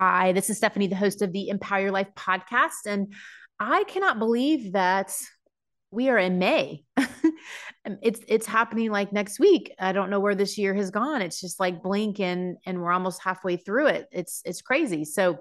Hi, this is Stephanie, the host of the Empower Your Life podcast. And I cannot believe that we are in May. it's it's happening like next week. I don't know where this year has gone. It's just like blink and and we're almost halfway through it. It's it's crazy. So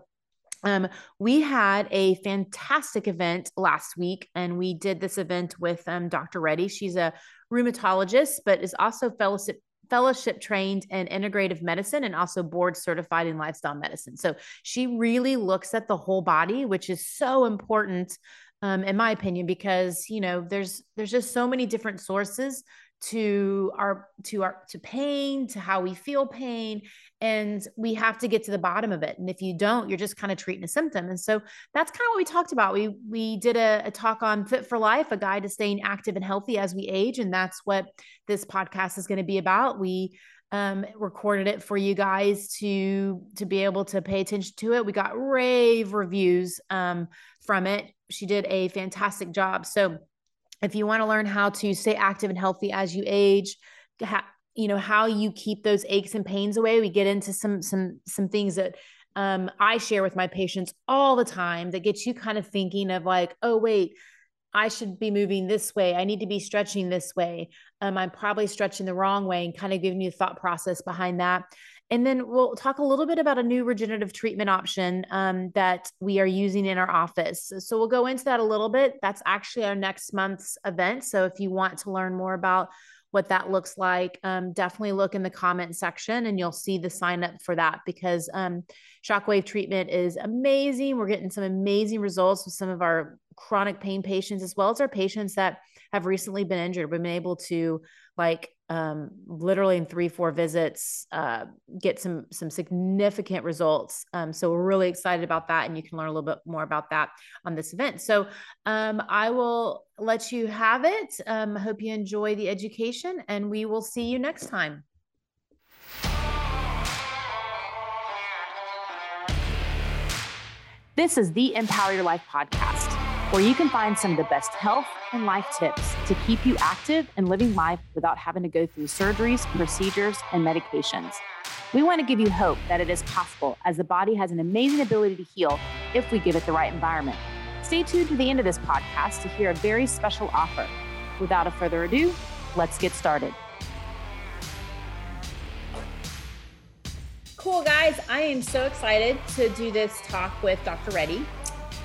um, we had a fantastic event last week, and we did this event with um, Dr. Reddy. She's a rheumatologist, but is also fellowship fellowship trained in integrative medicine and also board certified in lifestyle medicine. So she really looks at the whole body, which is so important um, in my opinion, because you know there's there's just so many different sources to our to our to pain to how we feel pain and we have to get to the bottom of it. And if you don't you're just kind of treating a symptom. And so that's kind of what we talked about. We we did a, a, talk on fit for life a guide to staying active and healthy as we age and that's what this podcast is going to be about. We um, recorded it for you guys to to be able to pay attention to it. We got rave reviews um, from it. She did a fantastic job. So if you want to learn how to stay active and healthy as you age ha- you know how you keep those aches and pains away we get into some some some things that um, i share with my patients all the time that gets you kind of thinking of like oh wait i should be moving this way. I need to be stretching this way. Um, i'm probably stretching the wrong way and kind of giving you the thought process behind that and then we'll talk a little bit about a new regenerative treatment option um, that we are using in our office. So we'll go into that a little bit. That's actually our next month's event. So if you want to learn more about what that looks like, um, definitely look in the comment section and you'll see the sign up for that because um, shockwave treatment is amazing. We're getting some amazing results with some of our chronic pain patients as well as our patients that have recently been injured. We've been able to like um, literally in three four visits uh, get some some significant results. Um, so we're really excited about that and you can learn a little bit more about that on this event. So um, i will let you have it. Um, i hope you enjoy the education and we will see you next time. This is the empower your life podcast where you can find some of the best health and life tips to keep you active and living life without having to go through surgeries, procedures, and medications. We want to give you hope that it is possible as the body has an amazing ability to heal if we give it the right environment. Stay tuned to the end of this podcast to hear a very special offer. Without a further ado, let's get started. Cool, guys. I am so excited to do this talk with Dr. Reddy.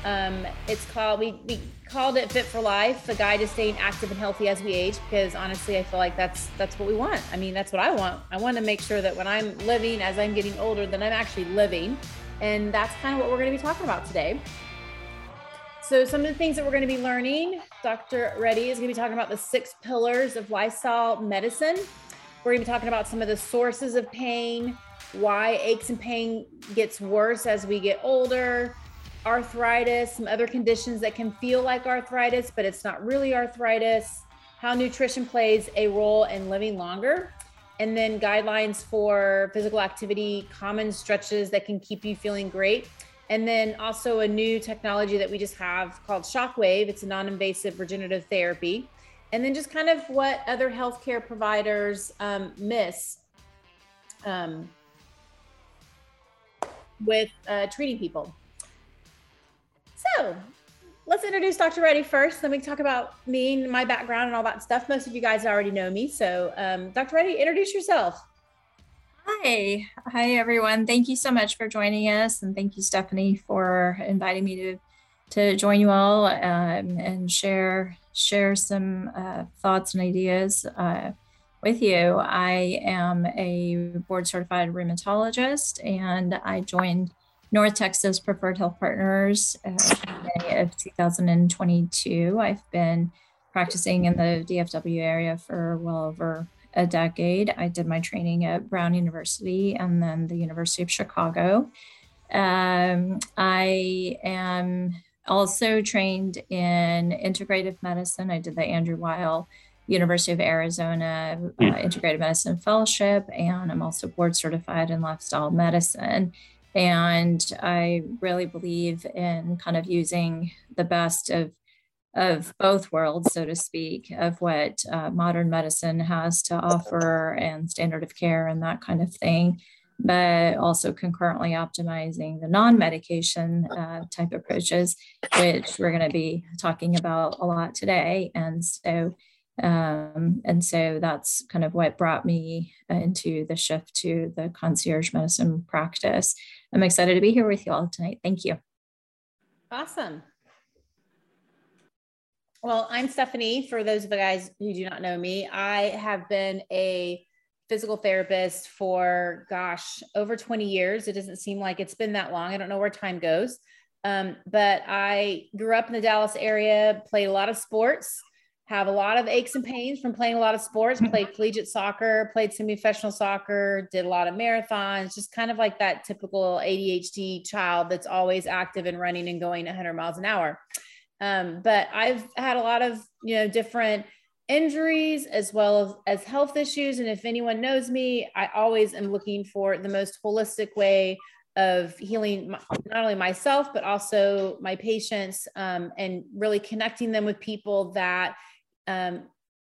Um, it's called we, we called it Fit for Life, the guide to staying active and healthy as we age. Because honestly, I feel like that's that's what we want. I mean, that's what I want. I want to make sure that when I'm living, as I'm getting older, that I'm actually living, and that's kind of what we're going to be talking about today. So, some of the things that we're going to be learning, Dr. Reddy is going to be talking about the six pillars of lifestyle medicine. We're going to be talking about some of the sources of pain, why aches and pain gets worse as we get older, arthritis, some other conditions that can feel like arthritis, but it's not really arthritis, how nutrition plays a role in living longer, and then guidelines for physical activity, common stretches that can keep you feeling great. And then also a new technology that we just have called Shockwave. It's a non invasive regenerative therapy. And then just kind of what other healthcare providers um, miss um, with uh, treating people. So let's introduce Dr. Reddy first. Then we talk about me and my background and all that stuff. Most of you guys already know me. So, um, Dr. Reddy, introduce yourself. Hi. Hi, everyone. Thank you so much for joining us. And thank you, Stephanie, for inviting me to, to join you all um, and share, share some uh, thoughts and ideas uh, with you. I am a board certified rheumatologist and I joined North Texas Preferred Health Partners uh, May of 2022. I've been practicing in the DFW area for well over a decade. I did my training at Brown University and then the University of Chicago. Um, I am also trained in integrative medicine. I did the Andrew Weil University of Arizona uh, hmm. Integrative Medicine Fellowship, and I'm also board certified in lifestyle medicine. And I really believe in kind of using the best of of both worlds, so to speak, of what uh, modern medicine has to offer and standard of care and that kind of thing but also concurrently optimizing the non-medication uh, type approaches, which we're going to be talking about a lot today. And so, um, and so that's kind of what brought me into the shift to the concierge medicine practice. I'm excited to be here with you all tonight. Thank you. Awesome. Well, I'm Stephanie. For those of you guys who do not know me, I have been a physical therapist for, gosh, over 20 years. It doesn't seem like it's been that long. I don't know where time goes. Um, but I grew up in the Dallas area, played a lot of sports, have a lot of aches and pains from playing a lot of sports, played collegiate soccer, played semi professional soccer, did a lot of marathons, just kind of like that typical ADHD child that's always active and running and going 100 miles an hour. Um, but I've had a lot of, you know, different injuries as well as, as health issues. And if anyone knows me, I always am looking for the most holistic way of healing my, not only myself, but also my patients um, and really connecting them with people that um,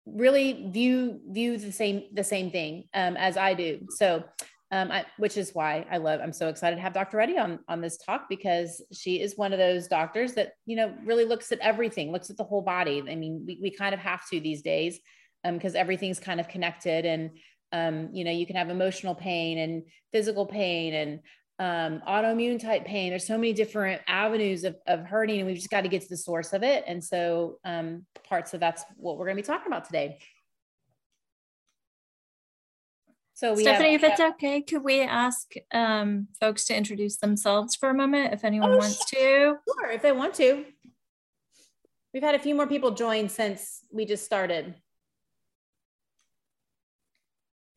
really view view the same the same thing um, as I do. So um, I, which is why I love, I'm so excited to have Dr. Reddy on, on this talk because she is one of those doctors that, you know, really looks at everything, looks at the whole body. I mean, we, we kind of have to these days because um, everything's kind of connected and, um, you know, you can have emotional pain and physical pain and um, autoimmune type pain. There's so many different avenues of, of hurting and we've just got to get to the source of it. And so um, parts of that's what we're going to be talking about today. So we Stephanie, have, if it's okay, could we ask um, folks to introduce themselves for a moment if anyone oh, wants to? Sure, if they want to. We've had a few more people join since we just started.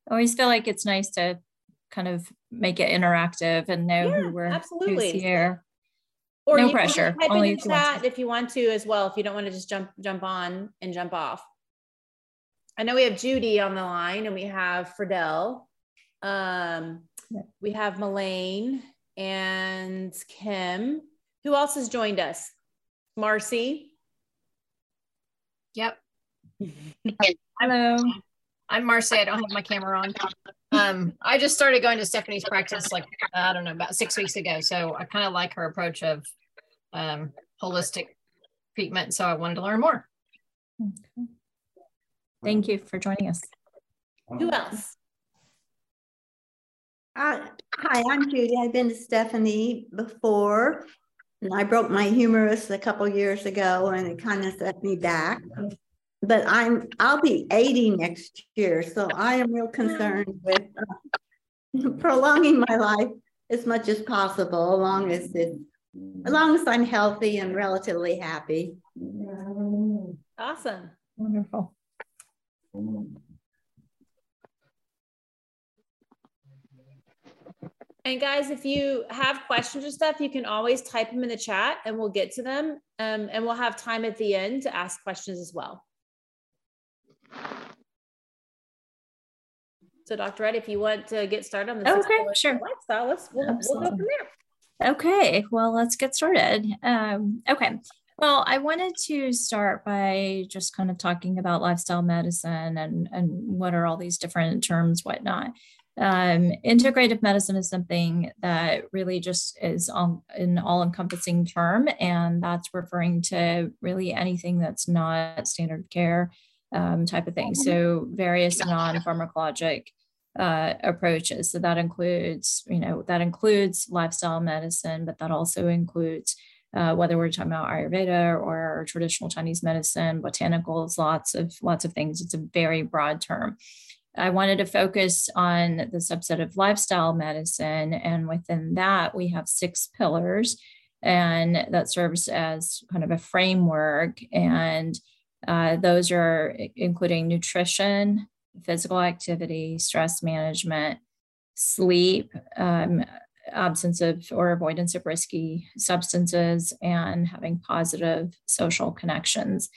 I always feel like it's nice to kind of make it interactive and know yeah, who we're absolutely. who's here. Or no pressure. Only if you, chat if you want to as well. If you don't want to just jump jump on and jump off. I know we have Judy on the line and we have Fridell. Um, we have Melaine and Kim. Who else has joined us? Marcy. Yep. Hello. I'm Marcy. I don't have my camera on. Um, I just started going to Stephanie's practice like I don't know about six weeks ago. So I kind of like her approach of um, holistic treatment. So I wanted to learn more. Okay. Thank you for joining us. Who else? Uh, hi, I'm Judy. I've been to Stephanie before, and I broke my humerus a couple years ago, and it kind of set me back. But I'm I'll be 80 next year, so I am real concerned with uh, prolonging my life as much as possible, as long as it, as long as I'm healthy and relatively happy. Awesome, wonderful. And guys, if you have questions or stuff, you can always type them in the chat and we'll get to them. Um, and we'll have time at the end to ask questions as well. So Dr. Ed, if you want to get started on this okay, sure. lifestyle, let's, we'll, we'll, go from there. Okay, well, let's get started. Um, okay, well, I wanted to start by just kind of talking about lifestyle medicine and, and what are all these different terms, whatnot. Um, integrative medicine is something that really just is all, an all encompassing term, and that's referring to really anything that's not standard care um, type of thing. So, various non pharmacologic uh, approaches. So, that includes, you know, that includes lifestyle medicine, but that also includes uh, whether we're talking about Ayurveda or traditional Chinese medicine, botanicals, lots of lots of things. It's a very broad term. I wanted to focus on the subset of lifestyle medicine, and within that, we have six pillars, and that serves as kind of a framework. And uh, those are including nutrition, physical activity, stress management, sleep, um, absence of or avoidance of risky substances and having positive social connections.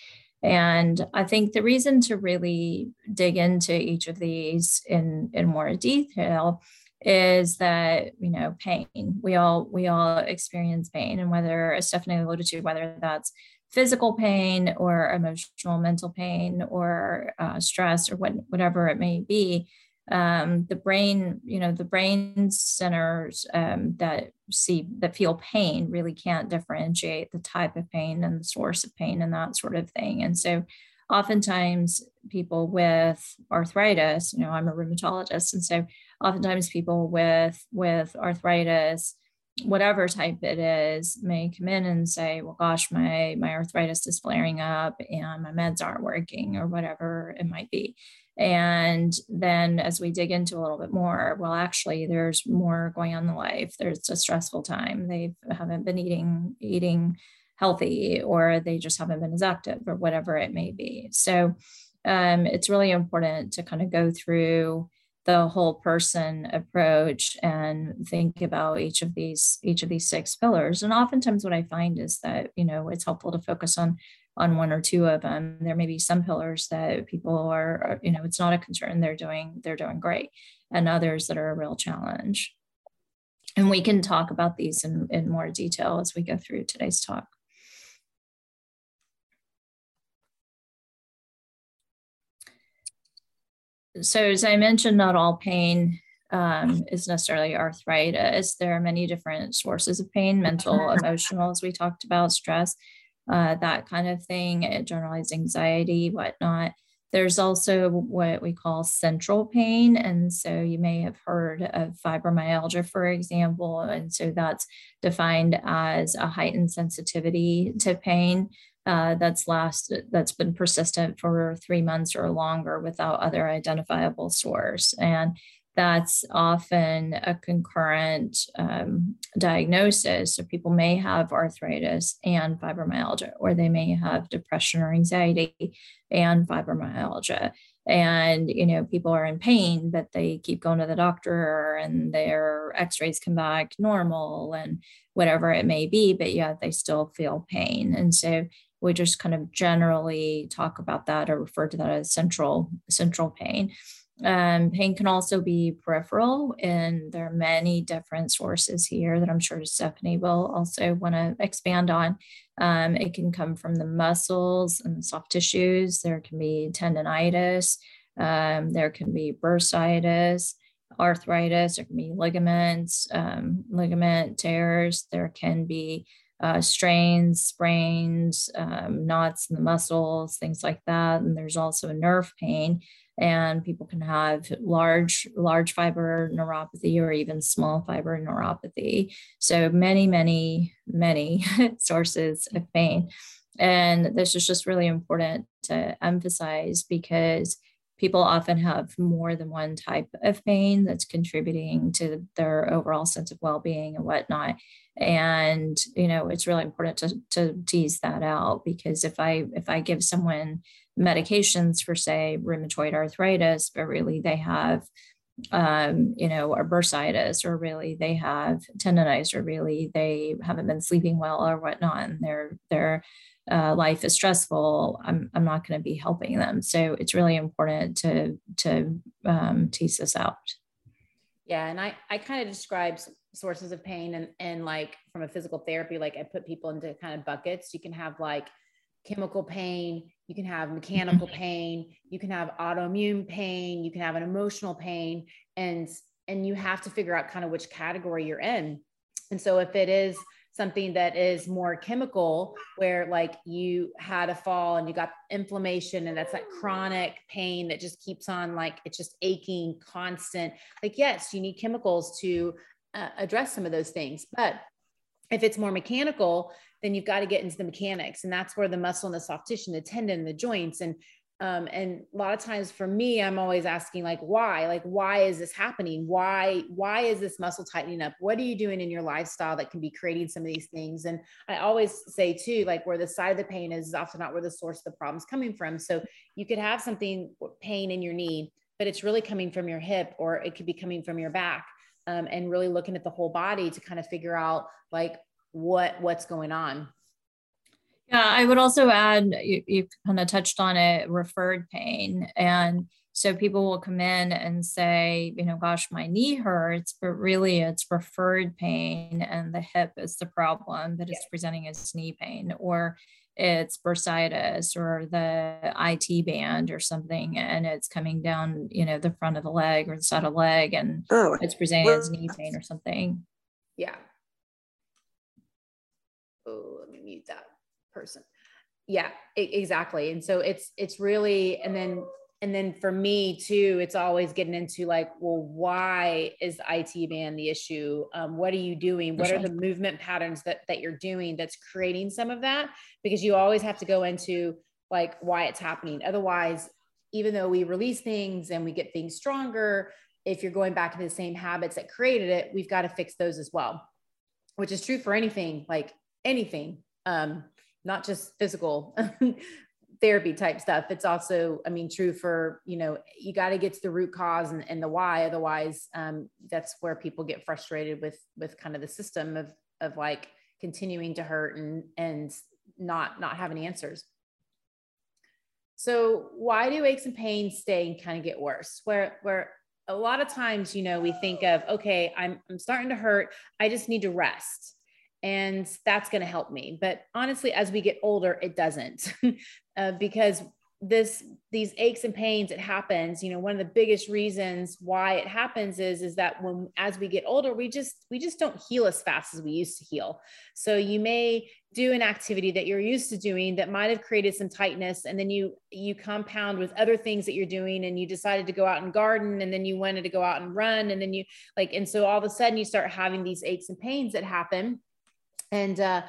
And I think the reason to really dig into each of these in, in more detail is that you know pain we all we all experience pain and whether as stephanie alluded to whether that's physical pain or emotional mental pain or uh, stress or what, whatever it may be um, the brain, you know, the brain centers um, that see that feel pain really can't differentiate the type of pain and the source of pain and that sort of thing. And so, oftentimes, people with arthritis, you know, I'm a rheumatologist, and so oftentimes people with with arthritis whatever type it is may come in and say well gosh my my arthritis is flaring up and my meds aren't working or whatever it might be. And then as we dig into a little bit more well actually there's more going on in life. There's a stressful time. They haven't been eating eating healthy or they just haven't been as active or whatever it may be. So um, it's really important to kind of go through the whole person approach and think about each of these each of these six pillars. And oftentimes what i find is that you know it's helpful to focus on on one or two of them. There may be some pillars that people are you know it's not a concern. They're doing they're doing great. And others that are a real challenge. And we can talk about these in, in more detail as we go through today's talk so as I mentioned, not all pain um, is necessarily arthritis. There are many different sources of pain, mental, emotional, as we talked about, stress, uh, that kind of thing, uh, generalized anxiety, whatnot. There's also what we call central pain. And so you may have heard of fibromyalgia, for example. And so that's defined as a heightened sensitivity to pain uh, that's lasted that's been persistent for three months or longer without other identifiable source and that's often a concurrent um, diagnosis. So people may have arthritis and fibromyalgia, or they may have depression or anxiety and fibromyalgia. And you know, people are in pain, but they keep going to the doctor, and their X-rays come back normal, and whatever it may be, but yet they still feel pain. And so we just kind of generally talk about that or refer to that as central central pain. Um, pain can also be peripheral, and there are many different sources here that I'm sure Stephanie will also want to expand on. Um, it can come from the muscles and soft tissues. There can be tendonitis. Um, there can be bursitis, arthritis. There can be ligaments, um, ligament tears. There can be uh, strains, sprains, um, knots in the muscles, things like that. And there's also nerve pain. And people can have large, large fiber neuropathy or even small fiber neuropathy. So many, many, many sources of pain. And this is just really important to emphasize because people often have more than one type of pain that's contributing to their overall sense of well-being and whatnot. And you know it's really important to, to tease that out because if i if i give someone medications for say rheumatoid arthritis but really they have um, you know, or bursitis, or really they have tendonitis, or really they haven't been sleeping well, or whatnot, and their their uh, life is stressful. I'm I'm not going to be helping them. So it's really important to to um, tease this out. Yeah, and I I kind of describe sources of pain and and like from a physical therapy, like I put people into kind of buckets. You can have like chemical pain, you can have mechanical mm-hmm. pain, you can have autoimmune pain, you can have an emotional pain, and and you have to figure out kind of which category you're in. And so if it is something that is more chemical where like you had a fall and you got inflammation and that's that chronic pain that just keeps on like it's just aching constant. Like yes you need chemicals to uh, address some of those things but if it's more mechanical then you've got to get into the mechanics and that's where the muscle and the soft tissue the tendon the joints and um, and a lot of times for me i'm always asking like why? Like why is this happening? Why why is this muscle tightening up? What are you doing in your lifestyle that can be creating some of these things? And i always say too like where the side of the pain is, is often not where the source of the problem is coming from. So you could have something pain in your knee but it's really coming from your hip or it could be coming from your back um, and really looking at the whole body to kind of figure out like what what's going on yeah, I would also add, you, you kind of touched on it, referred pain. And so people will come in and say, you know, gosh, my knee hurts, but really it's referred pain and the hip is the problem that is presenting as knee pain. Or it's bursitis or the IT band or something, and it's coming down, you know, the front of the leg or the side of the leg, and oh, it's presenting well, as knee pain or something. Yeah. Oh, let me mute that person. Yeah, exactly. And so it's it's really, and then and then for me too it's always getting into like well why is IT band the issue um, what are you doing what are the movement patterns that that you're doing that's creating some of that because you always have to go into like why it's happening otherwise even though we release things and we get things stronger if you're going back to the same habits that created it we've got to fix those as well which is true for anything like anything um not just physical therapy type stuff. It's also i mean true for you know you got to get to the root cause and, and the why. Otherwise um, that's where people get frustrated with with kind of the system of of like continuing to hurt and and not not having answers. So why do aches and pains stay and kind of get worse? Where where a lot of times you know we think of okay i'm i'm starting to hurt. I just need to rest and that's going to help me. But honestly as we get older it doesn't uh, because this these aches and pains it happens. You know one of the biggest reasons why it happens is is that when as we get older we just we just don't heal as fast as we used to heal. So you may do an activity that you're used to doing that might have created some tightness and then you you compound with other things that you're doing and you decided to go out and garden and then you wanted to go out and run and then you like and so all of a sudden you start having these aches and pains that happen and uh,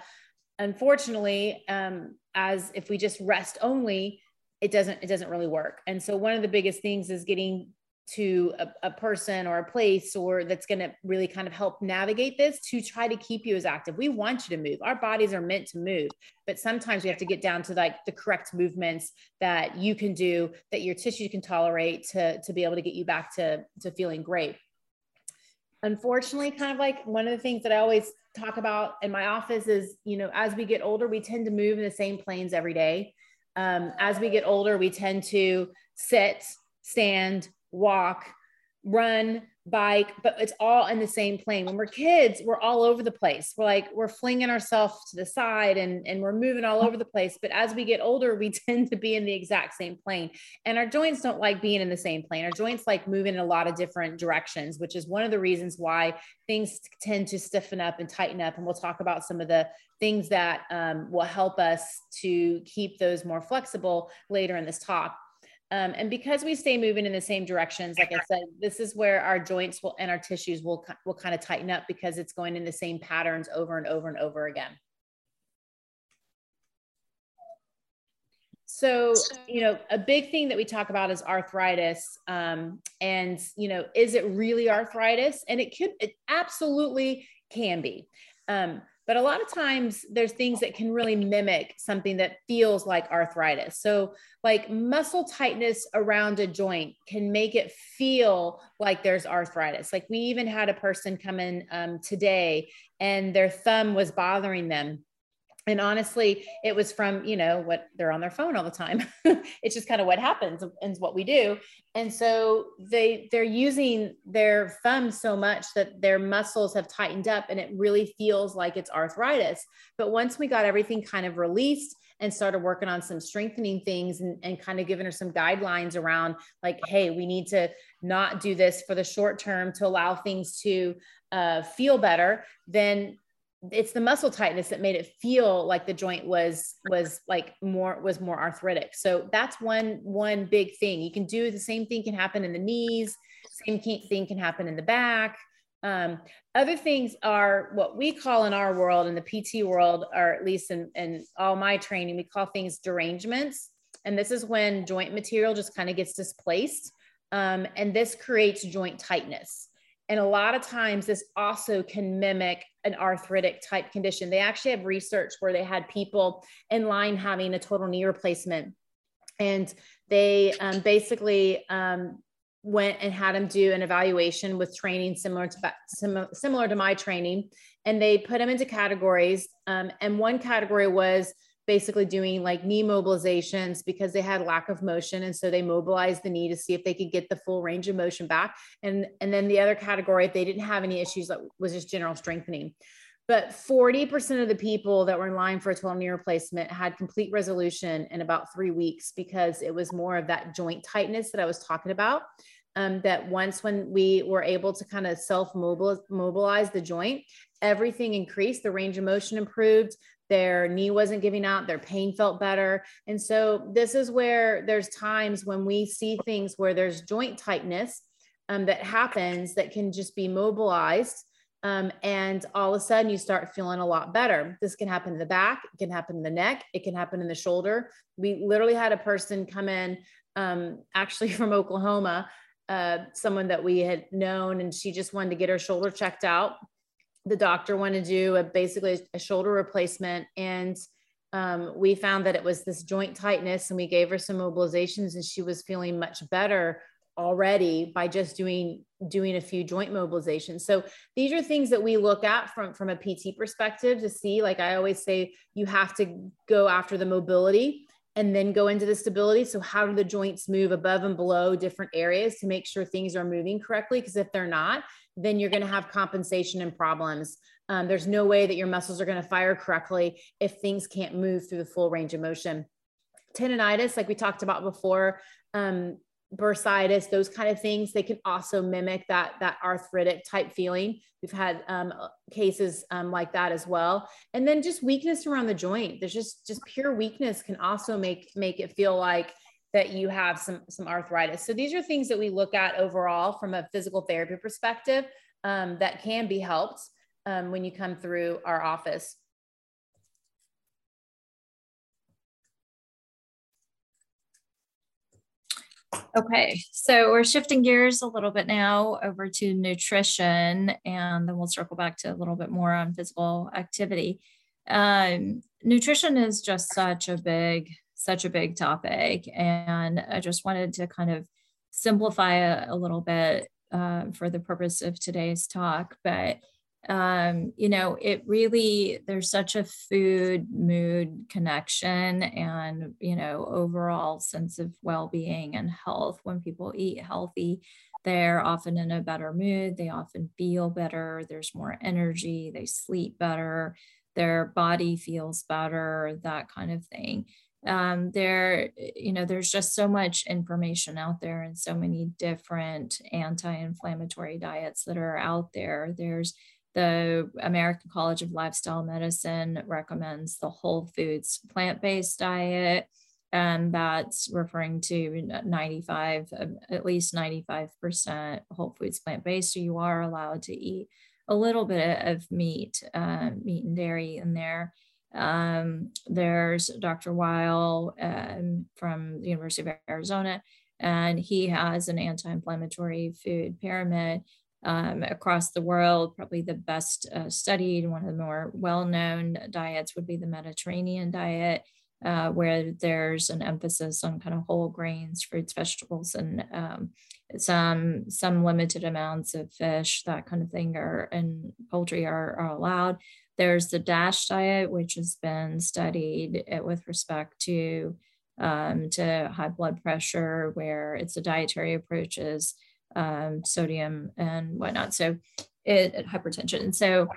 unfortunately, um, as if we just rest only, it doesn't it doesn't really work. And so one of the biggest things is getting to a, a person or a place or that's going to really kind of help navigate this to try to keep you as active. We want you to move. Our bodies are meant to move, but sometimes we have to get down to like the correct movements that you can do that your tissue can tolerate to to be able to get you back to to feeling great unfortunately kind of like one of the things that i always talk about in my office is you know as we get older we tend to move in the same planes every day. Um, as we get older we tend to sit stand walk run bike, but it's all in the same plane. When we're kids, we're all over the place. We're like, we're flinging ourselves to the side and, and we're moving all over the place. But as we get older, we tend to be in the exact same plane. And our joints don't like being in the same plane. Our joints like moving in a lot of different directions, which is one of the reasons why things tend to stiffen up and tighten up. And we'll talk about some of the things that um, will help us to keep those more flexible later in this talk. Um, and because we stay moving in the same directions, like I said, this is where our joints will and our tissues will, will kind of tighten up because it's going in the same patterns over and over and over again. So, you know, a big thing that we talk about is arthritis. Um, and, you know, is it really arthritis? And it could, it absolutely can be. Um, but a lot of times there's things that can really mimic something that feels like arthritis. So, like muscle tightness around a joint can make it feel like there's arthritis. Like we even had a person come in um, today and their thumb was bothering them and honestly it was from you know what they're on their phone all the time. It's just kind of what happens and what we do. And so they they're using their thumb so much that their muscles have tightened up and it really feels like it's arthritis. But once we got everything kind of released and started working on some strengthening things and, and kind of giving her some guidelines around like hey we need to not do this for the short term to allow things to uh, feel better then it's the muscle tightness that made it feel like the joint was was like more was more arthritic. So that's one one big thing. You can do the same thing can happen in the knees. Same thing can happen in the back. Um, other things are what we call in our world in the pt world or at least in, in all my training we call things derangements. And this is when joint material just kind of gets displaced. Um, and this creates joint tightness and a lot of times, this also can mimic an arthritic type condition. They actually have research where they had people in line having a total knee replacement. And they um, basically um, went and had them do an evaluation with training similar to similar, to my training. And they put them into categories. Um, and one category was basically doing like knee mobilizations because they had lack of motion and so they mobilized the knee to see if they could get the full range of motion back and and then the other category if they didn't have any issues that was just general strengthening but 40% of the people that were in line for a total knee replacement had complete resolution in about three weeks because it was more of that joint tightness that I was talking about. Um, that once when we were able to kind of self mobilize the joint, everything increased, the range of motion improved, their knee wasn't giving out, their pain felt better. And so this is where there's times when we see things where there's joint tightness um, that happens that can just be mobilized um, and all of a sudden, you start feeling a lot better. This can happen in the back, it can happen in the neck, it can happen in the shoulder. We literally had a person come in, um, actually from Oklahoma, uh, someone that we had known, and she just wanted to get her shoulder checked out. The doctor wanted to do a, basically a shoulder replacement, and um, we found that it was this joint tightness, and we gave her some mobilizations, and she was feeling much better already by just doing doing a few joint mobilizations. So these are things that we look at from from a pt perspective to see like i always say you have to go after the mobility and then go into the stability. So how do the joints move above and below different areas to make sure things are moving correctly? Because if they're not then you're going to have compensation and problems. Um, there's no way that your muscles are going to fire correctly if things can't move through the full range of motion. Tendonitis like we talked about before um, bursitis, those kind of things, they can also mimic that that arthritic type feeling. We've had um, cases um, like that as well. And then just weakness around the joint. There's just just pure weakness can also make make it feel like that you have some some arthritis. So these are things that we look at overall from a physical therapy perspective um, that can be helped um, when you come through our office. Okay, so we're shifting gears a little bit now over to nutrition, and then we'll circle back to a little bit more on physical activity. Um, nutrition is just such a big, such a big topic, and I just wanted to kind of simplify a, a little bit uh, for the purpose of today's talk. But um, you know, it really, there's such a food mood connection and, you know, overall sense of well being and health. When people eat healthy, they're often in a better mood. They often feel better. There's more energy. They sleep better. Their body feels better, that kind of thing. Um, there, you know, there's just so much information out there and so many different anti inflammatory diets that are out there. There's the American College of Lifestyle Medicine recommends the whole foods plant based diet. And that's referring to 95, um, at least 95% whole foods plant based. So you are allowed to eat a little bit of meat, uh, meat and dairy in there. Um, there's Dr. Weil um, from the University of Arizona, and he has an anti inflammatory food pyramid um, across the world. Probably the best uh, studied, one of the more well known diets would be the Mediterranean diet, uh, where there's an emphasis on kind of whole grains, fruits, vegetables, and um, some some limited amounts of fish, that kind of thing, are and poultry are, are allowed. There's the DASH diet, which has been studied uh, with respect to um, to high blood pressure, where it's a dietary approaches um, sodium and whatnot. So it, hypertension. So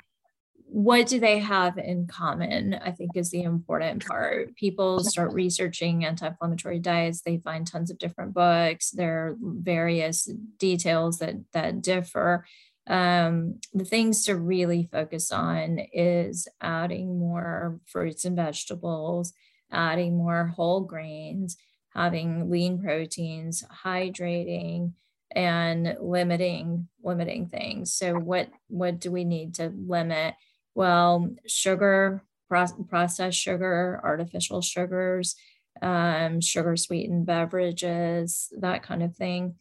what do they have in common? I think is the important part. People start researching anti-inflammatory diets. They find tons of different books. There are various details that that differ. Um, the things to really focus on is adding more fruits and vegetables, adding more whole grains, having lean proteins, hydrating, and limiting limiting things. So what what do we need to limit? Well sugar processed sugar artificial sugars um, sugar sweetened beverages that kind of thing.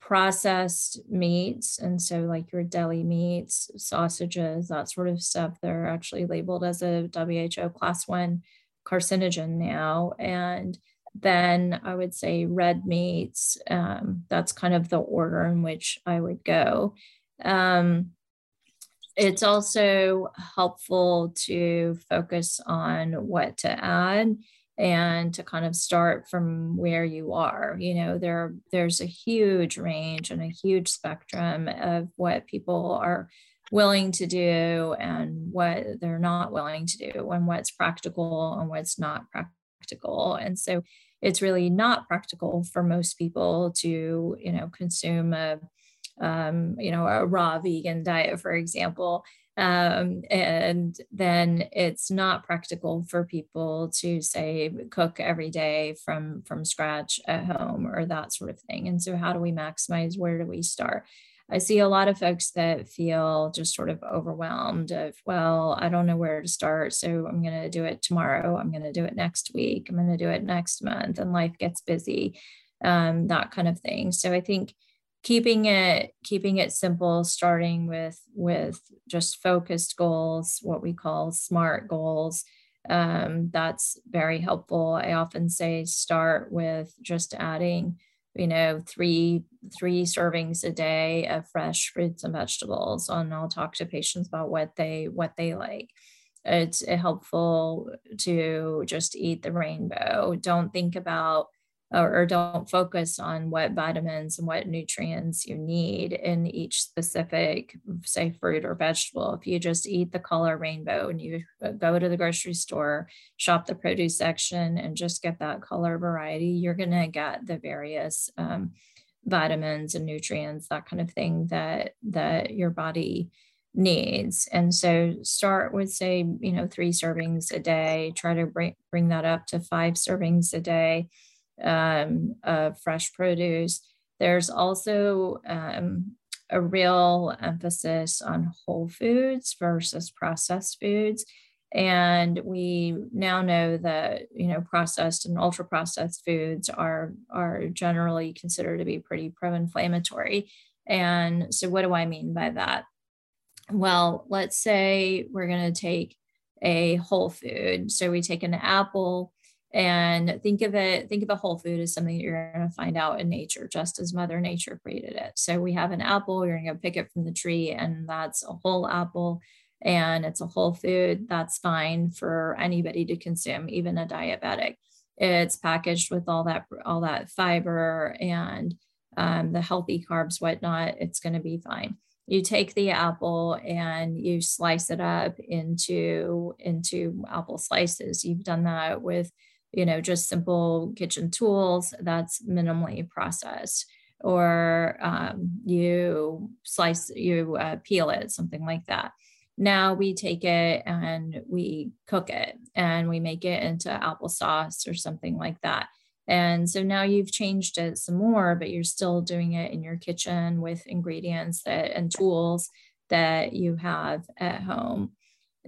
Processed meats and so like your deli meats sausages that sort of stuff. They're actually labeled as a WHO class one carcinogen now. And then I would say red meats. Um, that's kind of the order in which I would go. Um, it's also helpful to focus on what to add and to kind of start from where you are you know there there's a huge range and a huge spectrum of what people are willing to do and what they're not willing to do and what's practical and what's not practical and so it's really not practical for most people to you know consume a um, you know a raw vegan diet for example. Um, and then it's not practical for people to say cook every day from from scratch at home or that sort of thing. And so how do we maximize? Where do we start i see a lot of folks that feel just sort of overwhelmed of well i don't know where to start so i'm going to do it tomorrow i'm going to do it next week i'm going to do it next month and life gets busy um, that kind of thing. So i think keeping it keeping it simple starting with with just focused goals what we call smart goals um, that's very helpful. I often say start with just adding you know three three servings a day of fresh fruits and vegetables and i'll talk to patients about what they what they like. It's eh, helpful to just eat the rainbow. Don't think about or, or, don't focus on what vitamins and what nutrients you need in each specific, say, fruit or vegetable. If you just eat the color rainbow and you uh, go to the grocery store, shop the produce section, and just get that color variety, you're going to get the various um, vitamins and nutrients, that kind of thing that that your body needs. And so start with say, you know, three servings a day, try to bring bring that up to five servings a day um, of fresh produce. There's also um, a real emphasis on whole foods versus processed foods. And we now know that you know processed and ultra processed foods are are generally considered to be pretty pro-inflammatory. And so, what do I mean by that? Well, let's say we're going to take a whole food. So we take an apple and think of it think of a whole food as something that you're going to find out in nature just as mother nature created it. So we have an apple you're going to pick it from the tree and that's a whole apple and it's a whole food. That's fine for anybody to consume even a diabetic. It's packaged with all that all that fiber and um, the healthy carbs whatnot it's going to be fine. You take the apple and you slice it up into into apple slices. You've done that with you know, just simple kitchen tools that's minimally processed, or um, you slice, you uh, peel it, something like that. Now we take it and we cook it and we make it into applesauce or something like that. And so now you've changed it some more, but you're still doing it in your kitchen with ingredients that and tools that you have at home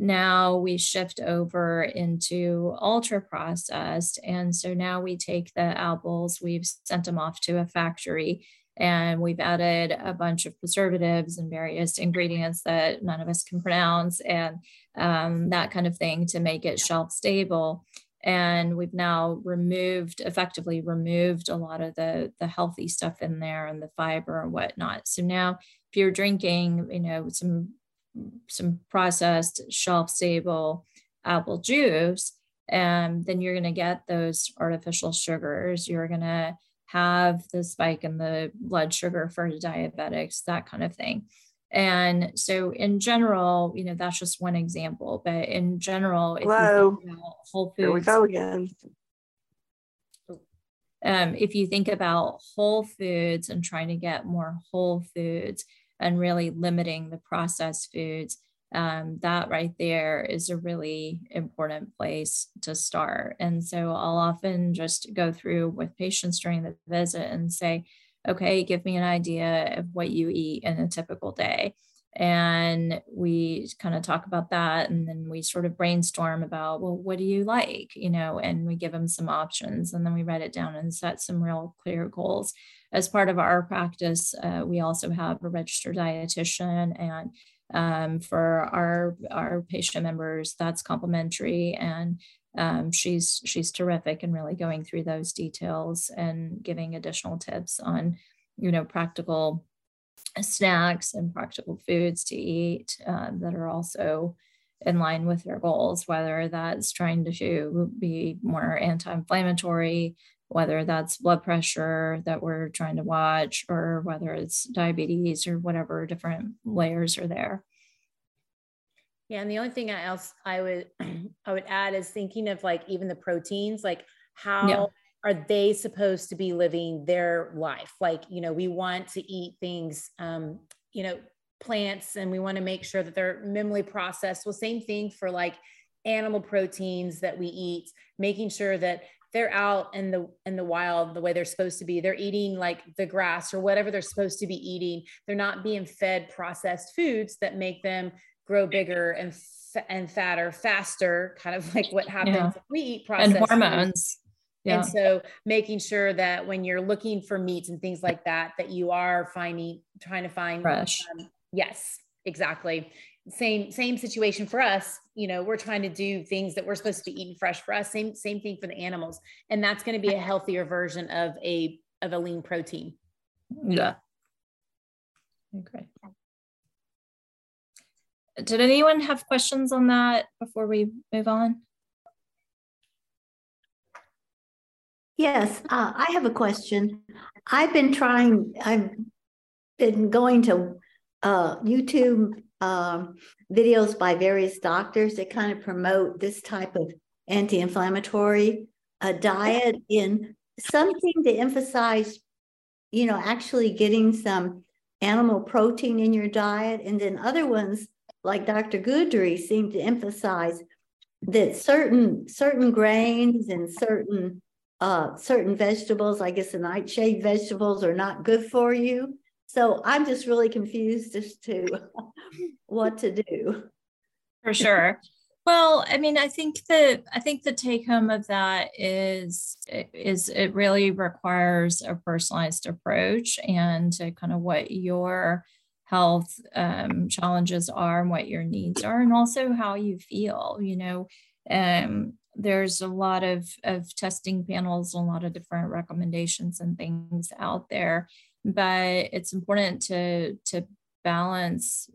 now we shift over into ultra processed. And so now we take the apples, we've sent them off to a factory, and we've added a bunch of preservatives and various ingredients that none of us can pronounce and um, that kind of thing to make it shelf stable. And we've now removed, effectively removed a lot of the, the healthy stuff in there and the fiber and whatnot. So now if you're drinking, you know, some some processed shelf stable apple juice and then you're going to get those artificial sugars. You're going to have the spike in the blood sugar for diabetics that kind of thing. And so in general you know that's just one example but in general if Hello. you whole foods Here we go again. Um, if you think about whole foods and trying to get more whole foods and really limiting the processed foods, um, that right there is a really important place to start. And so I'll often just go through with patients during the visit and say, okay, give me an idea of what you eat in a typical day. And we kind of talk about that. And then we sort of brainstorm about, well, what do you like? You know, and we give them some options and then we write it down and set some real clear goals as part of our practice, uh, we also have a registered dietitian and um, for our our patient members, that's complimentary and um, she's she's terrific and really going through those details and giving additional tips on you know practical snacks and practical foods to eat uh, that are also in line with their goals, whether that's trying to be more anti-inflammatory, whether that's blood pressure that we're trying to watch or whether it's diabetes or whatever different layers are there. Yeah, and the only thing else I would I would add is thinking of like even the proteins, like how yeah. are they supposed to be living their life? Like, you know, we want to eat things um, you know, plants and we want to make sure that they're minimally processed. Well, same thing for like animal proteins that we eat, making sure that they're out in the in the wild the way they're supposed to be they're eating like the grass or whatever they're supposed to be eating they're not being fed processed foods that make them grow bigger and and fatter faster kind of like what happens yeah. if we eat processed and hormones yeah. And so making sure that when you're looking for meats and things like that, that you are finding, trying to find fresh. Um, yes, exactly same same situation for us. You know we're trying to do things that we're supposed to be eating fresh for us. Same same thing for the animals. And that's going to be a healthier version of a of a lean protein. Yeah. Okay. Did anyone have questions on that before we move on? Yes uh, i have a question. I've been trying i've been going to uh, youtube um, videos by various doctors that kind of promote this type of anti-inflammatory uh, diet in something to emphasize, you know, actually getting some animal protein in your diet. And then other ones like Dr. Gundry seem to emphasize that certain certain grains and certain uh, certain vegetables, I guess the nightshade vegetables are not good for you. So I'm just really confused as to what to do. For sure. Well, I mean, I think that I think the take home of that is is it really requires a personalized approach and kind of what your health um, challenges are and what your needs are, and also how you feel. You know, um, there's a lot of of testing panels, a lot of different recommendations and things out there but it's important to to balance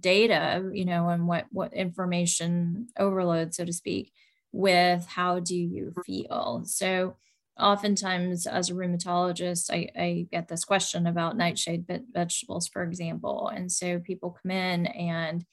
data you know and what what information overload so to speak with how do you feel. So oftentimes as a rheumatologist I, I get this question about nightshade vegetables for example. And so people come in and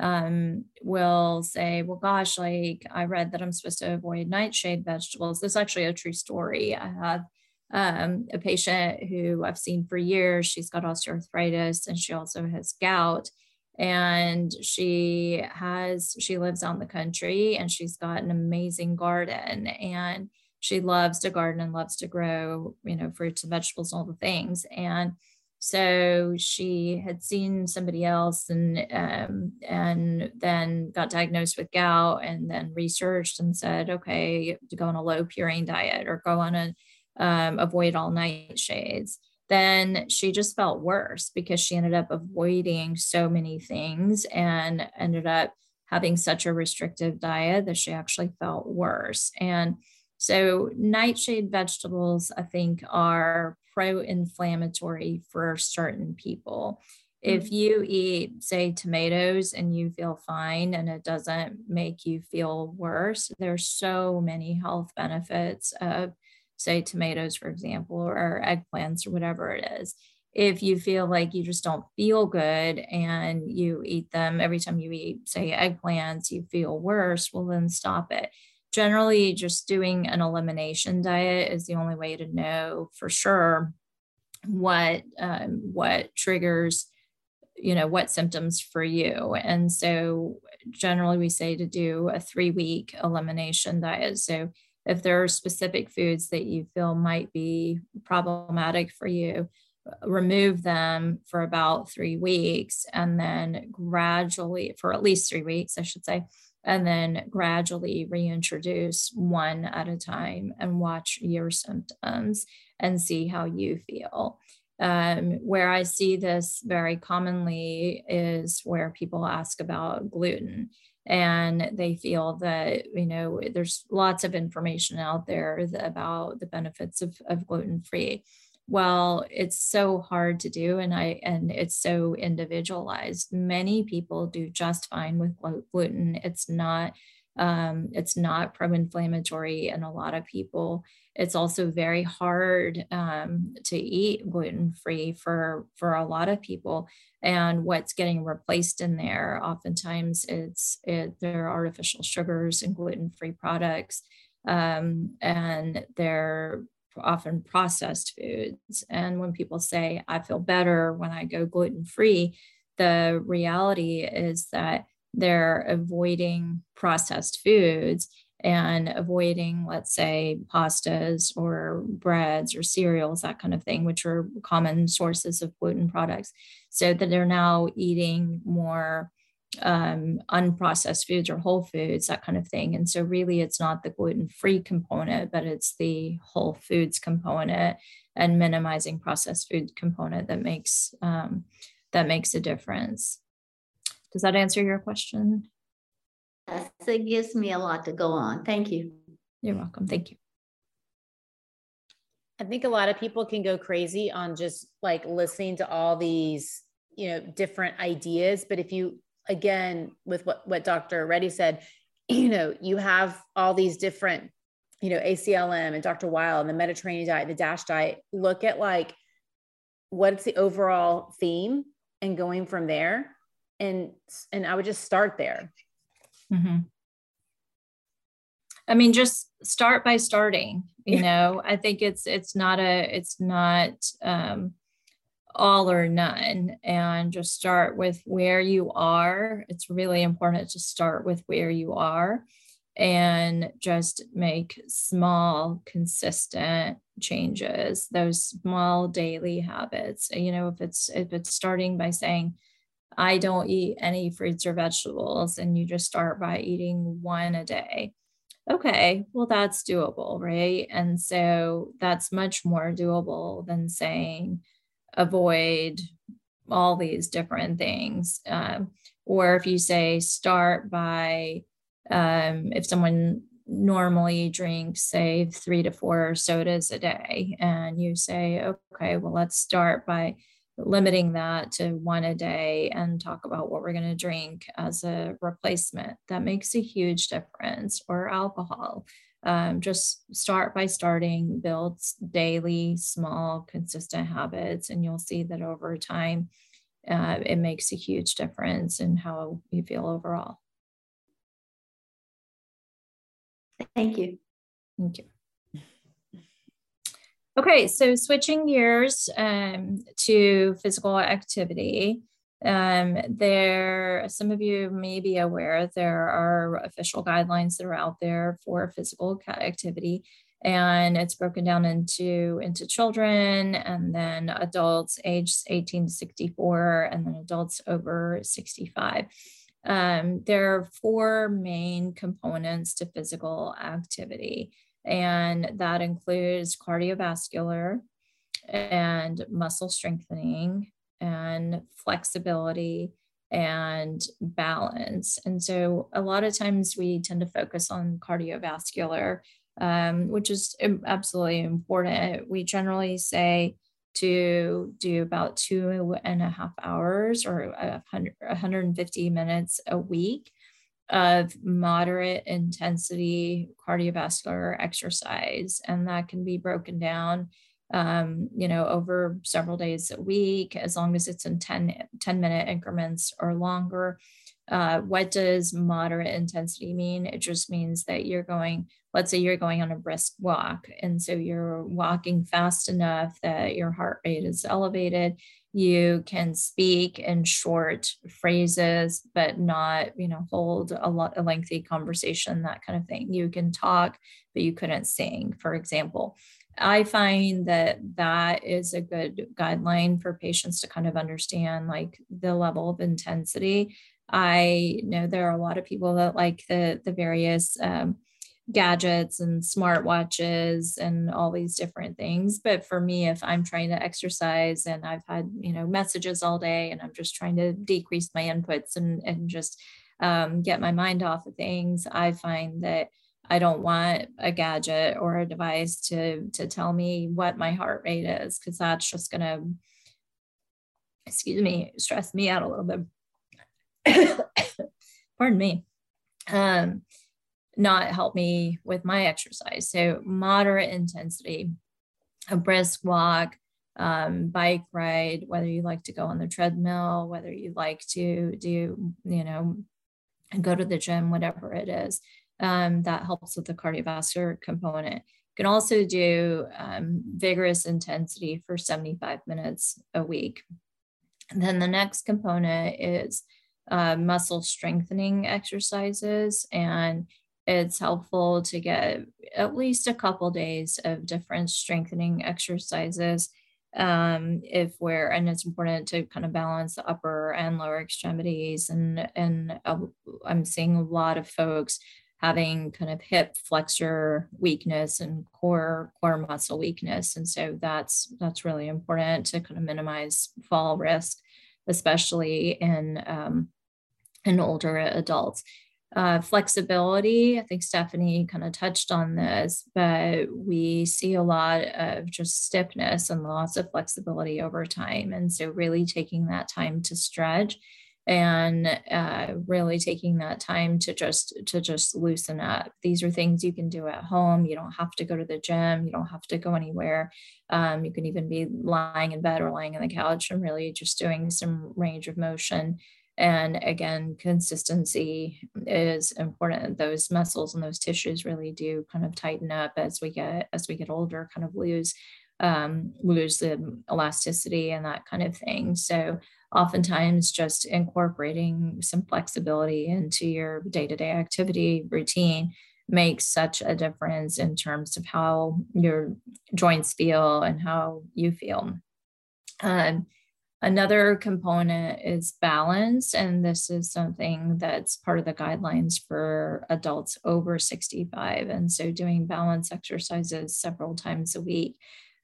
um, will say well gosh like i read that i'm supposed to avoid nightshade vegetables. This is actually a true story. I have um, a patient who I've seen for years. She's got osteoarthritis and she also has gout. And she has, she lives in the country and she's got an amazing garden and she loves to garden and loves to grow, you know, fruits and vegetables and all the things. And so she had seen somebody else and um, and then got diagnosed with gout and then researched and said, okay, to go on a low purine diet or go on a um, avoid all nightshades then she just felt worse because she ended up avoiding so many things and ended up having such a restrictive diet that she actually felt worse. And so, nightshade vegetables, I think, are pro inflammatory for certain people. If mm-hmm. you eat, say, tomatoes and you feel fine and it doesn't make you feel worse, there's so many health benefits of say tomatoes, for example, or eggplants or whatever it is. If you feel like you just don't feel good and you eat them every time you eat, say, eggplants, you feel worse, well, then stop it. Generally, just doing an elimination diet is the only way to know for sure what um, what triggers you know what symptoms for you and so generally we say to do a three week elimination diet so if there are specific foods that you feel might be problematic for you, remove them for about three weeks and then gradually, for at least three weeks, I should say, and then gradually reintroduce one at a time and watch your symptoms and see how you feel. Um, where I see this very commonly is where people ask about gluten and they feel that you know there's lots of information out there about the benefits of, of gluten free well it's so hard to do and i and it's so individualized. Many people do just fine with gluten. It's not Um, it's not pro inflammatory in a lot of people. It's also very hard um, to eat gluten free for, for a lot of people. And what's getting replaced in there, oftentimes, it's it, there are artificial sugars and gluten free products. Um, and they're often processed foods. And when people say, I feel better when I go gluten free, the reality is that they're avoiding processed foods and avoiding, let's say, pastas or breads or cereals, that kind of thing, which are common sources of gluten products. So that they're now eating more um, unprocessed foods or whole foods, that kind of thing. And so, really, it's not the gluten free component, but it's the whole foods component and minimizing processed food component that makes um, that makes a difference. Does that answer your question? Yes, it gives me a lot to go on. Thank you. You're welcome. Thank you. I think a lot of people can go crazy on just like listening to all these, you know, different ideas. But if you, again, with what, what Dr. Reddy said, you know, you have all these different, you know, ACLM and Dr. Weil and the Mediterranean diet, the DASH diet, look at like what's the overall theme and going from there. And, and I would just start there. Mm-hmm. I mean, just start by starting. You know, I think it's it's not a it's not um, all or none, and just start with where you are. It's really important to start with where you are, and just make small, consistent changes. Those small daily habits. You know, if it's if it's starting by saying, I don't eat any fruits or vegetables, and you just start by eating one a day. Okay, well, that's doable, right? And so that's much more doable than saying avoid all these different things. Um, or if you say start by, um, if someone normally drinks, say, three to four sodas a day, and you say, okay, well, let's start by limiting that to one a day and talk about what we're going to drink as a replacement. That makes a huge difference. Or alcohol. Um, just start by starting, build daily, small, consistent habits, and you'll see that over time, uh, it makes a huge difference in how you feel overall. Thank you. Thank you. Okay, so switching gears um, to physical activity. Um, there, some of you may be aware there are official guidelines that are out there for physical activity, and it's broken down into into children and then adults aged 18 to 64, and then adults over 65. Um, there are four main components to physical activity and that includes cardiovascular and muscle strengthening and flexibility and balance. And so a lot of times we tend to focus on cardiovascular, um, which is absolutely important. We generally say to do about two and a half hours or 100, 150 minutes a week of moderate intensity cardiovascular exercise. And that can be broken down, um, you know, over several days a week, as long as it's in 10, 10 minute increments or longer. Uh, what does moderate intensity mean? It just means that you're going, let's say you're going on a brisk walk. And so you're walking fast enough that your heart rate is elevated you can speak in short phrases but not you know hold a lot a lengthy conversation that kind of thing. You can talk but you couldn't sing for example. I find that that is a good guideline for patients to kind of understand like the level of intensity. I know there are a lot of people that like the the various um, gadgets and smartwatches and all these different things. But for me if i'm trying to exercise and i've had you know messages all day and i'm just trying to decrease my inputs and and just um, get my mind off of things i find that i don't want a gadget or a device to to tell me what my heart rate is because that's just going to excuse me stress me out a little bit. Pardon me. Um not help me with my exercise. So moderate intensity, a brisk walk, um, bike ride, whether you like to go on the treadmill, whether you like to do, you know, and go to the gym, whatever it is, um, that helps with the cardiovascular component. You can also do um, vigorous intensity for 75 minutes a week. And then the next component is uh, muscle strengthening exercises. And it's helpful to get at least a couple days of different strengthening exercises um, if we're and it's important to kind of balance the upper and lower extremities. And and uh, i'm seeing a lot of folks having kind of hip flexor weakness and core core muscle weakness. And so that's that's really important to kind of minimize fall risk especially in um, in older adults uh, flexibility, I think Stephanie kind of touched on this, but we see a lot of just stiffness and loss of flexibility over time. And so, really taking that time to stretch and uh, really taking that time to just to just loosen up. These are things you can do at home. You don't have to go to the gym. You don't have to go anywhere. Um, you can even be lying in bed or lying on the couch and really just doing some range of motion and again, consistency is important. Those muscles and those tissues really do kind of tighten up as we get as we get older, kind of lose um, lose the elasticity and that kind of thing. So oftentimes just incorporating some flexibility into your day-to-day activity routine makes such a difference in terms of how your joints feel and how you feel. Um, Another component is balance, and this is something that's part of the guidelines for adults over 65. And so, doing balance exercises several times a week.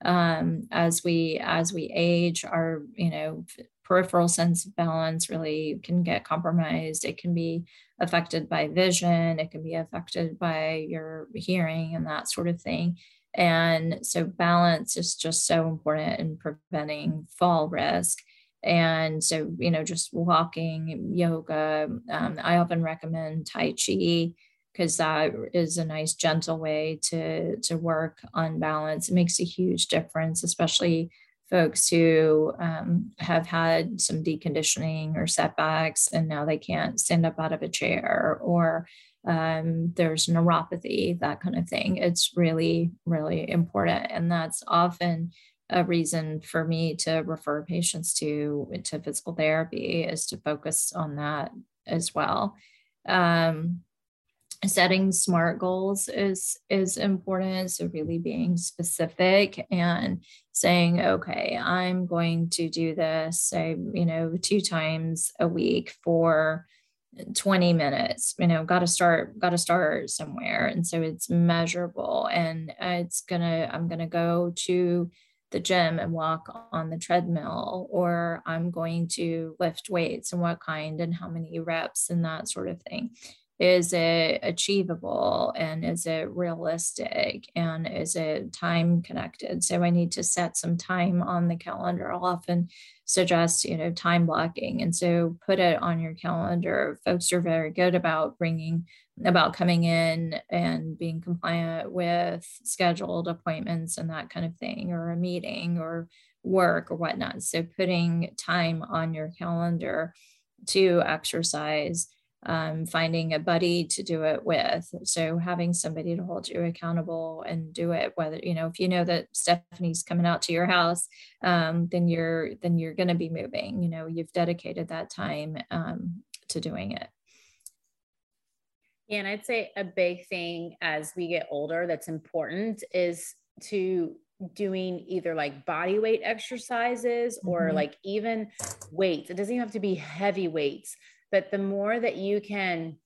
Um, as we as we age, our you know peripheral sense of balance really can get compromised. It can be affected by vision. It can be affected by your hearing and that sort of thing. And so balance is just so important in preventing fall risk. And so, you know, just walking, yoga. Um, I often recommend Tai Chi because that is a nice, gentle way to to work on balance. It makes a huge difference, especially folks who um, have had some deconditioning or setbacks and now they can't stand up out of a chair or um, there's neuropathy, that kind of thing. It's really, really important. And that's often a reason for me to refer patients to, to physical therapy is to focus on that as well. Um, setting smart goals is is important so really being specific and saying okay i'm going to do this say you know two times a week for 20 minutes you know got to start got to start somewhere. And so it's measurable and it's gonna i'm gonna go to the gym and walk on the treadmill or i'm going to lift weights and what kind and how many reps and that sort of thing is it achievable and is it realistic and is it time connected? So i need to set some time on the calendar. I'll often suggest you know time blocking. And so put it on your calendar. Folks are very good about bringing about coming in and being compliant with scheduled appointments and that kind of thing or a meeting or work or whatnot. So putting time on your calendar to exercise um, finding a buddy to do it with. So having somebody to hold you accountable and do it, whether you know if you know that Stephanie's coming out to your house, um, then you're then you're going to be moving. You know you've dedicated that time um, to doing it. Yeah, and I'd say a big thing as we get older that's important is to doing either like body weight exercises or mm-hmm. like even weights. It doesn't even have to be heavy weights but the more that you can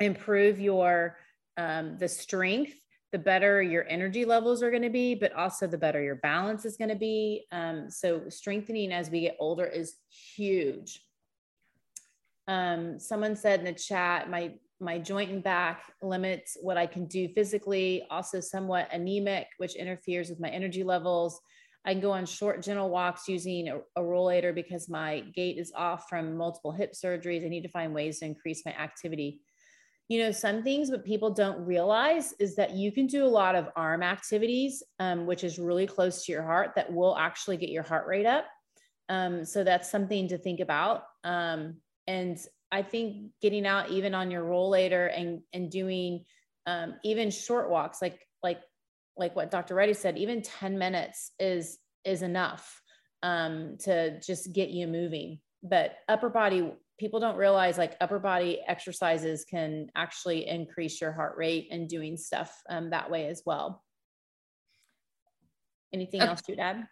improve your um, the strength the better your energy levels are going to be but also the better your balance is going to be. Um, so strengthening as we get older is huge. Um, someone said in the chat my my joint and back limits what i can do physically also somewhat anemic which interferes with my energy levels I can go on short, gentle walks using a, a rollator because my gait is off from multiple hip surgeries. I need to find ways to increase my activity. you know, some things what people don't realize is that you can do a lot of arm activities, um, which is really close to your heart, that will actually get your heart rate up. Um, so that's something to think about. Um, and I think getting out even on your rollator and and doing um, even short walks, like like like what Dr. Reddy said, even 10 minutes is is enough um, to just get you moving. But upper body people don't realize like upper body exercises can actually increase your heart rate and doing stuff um, that way as well. Anything okay. else to add?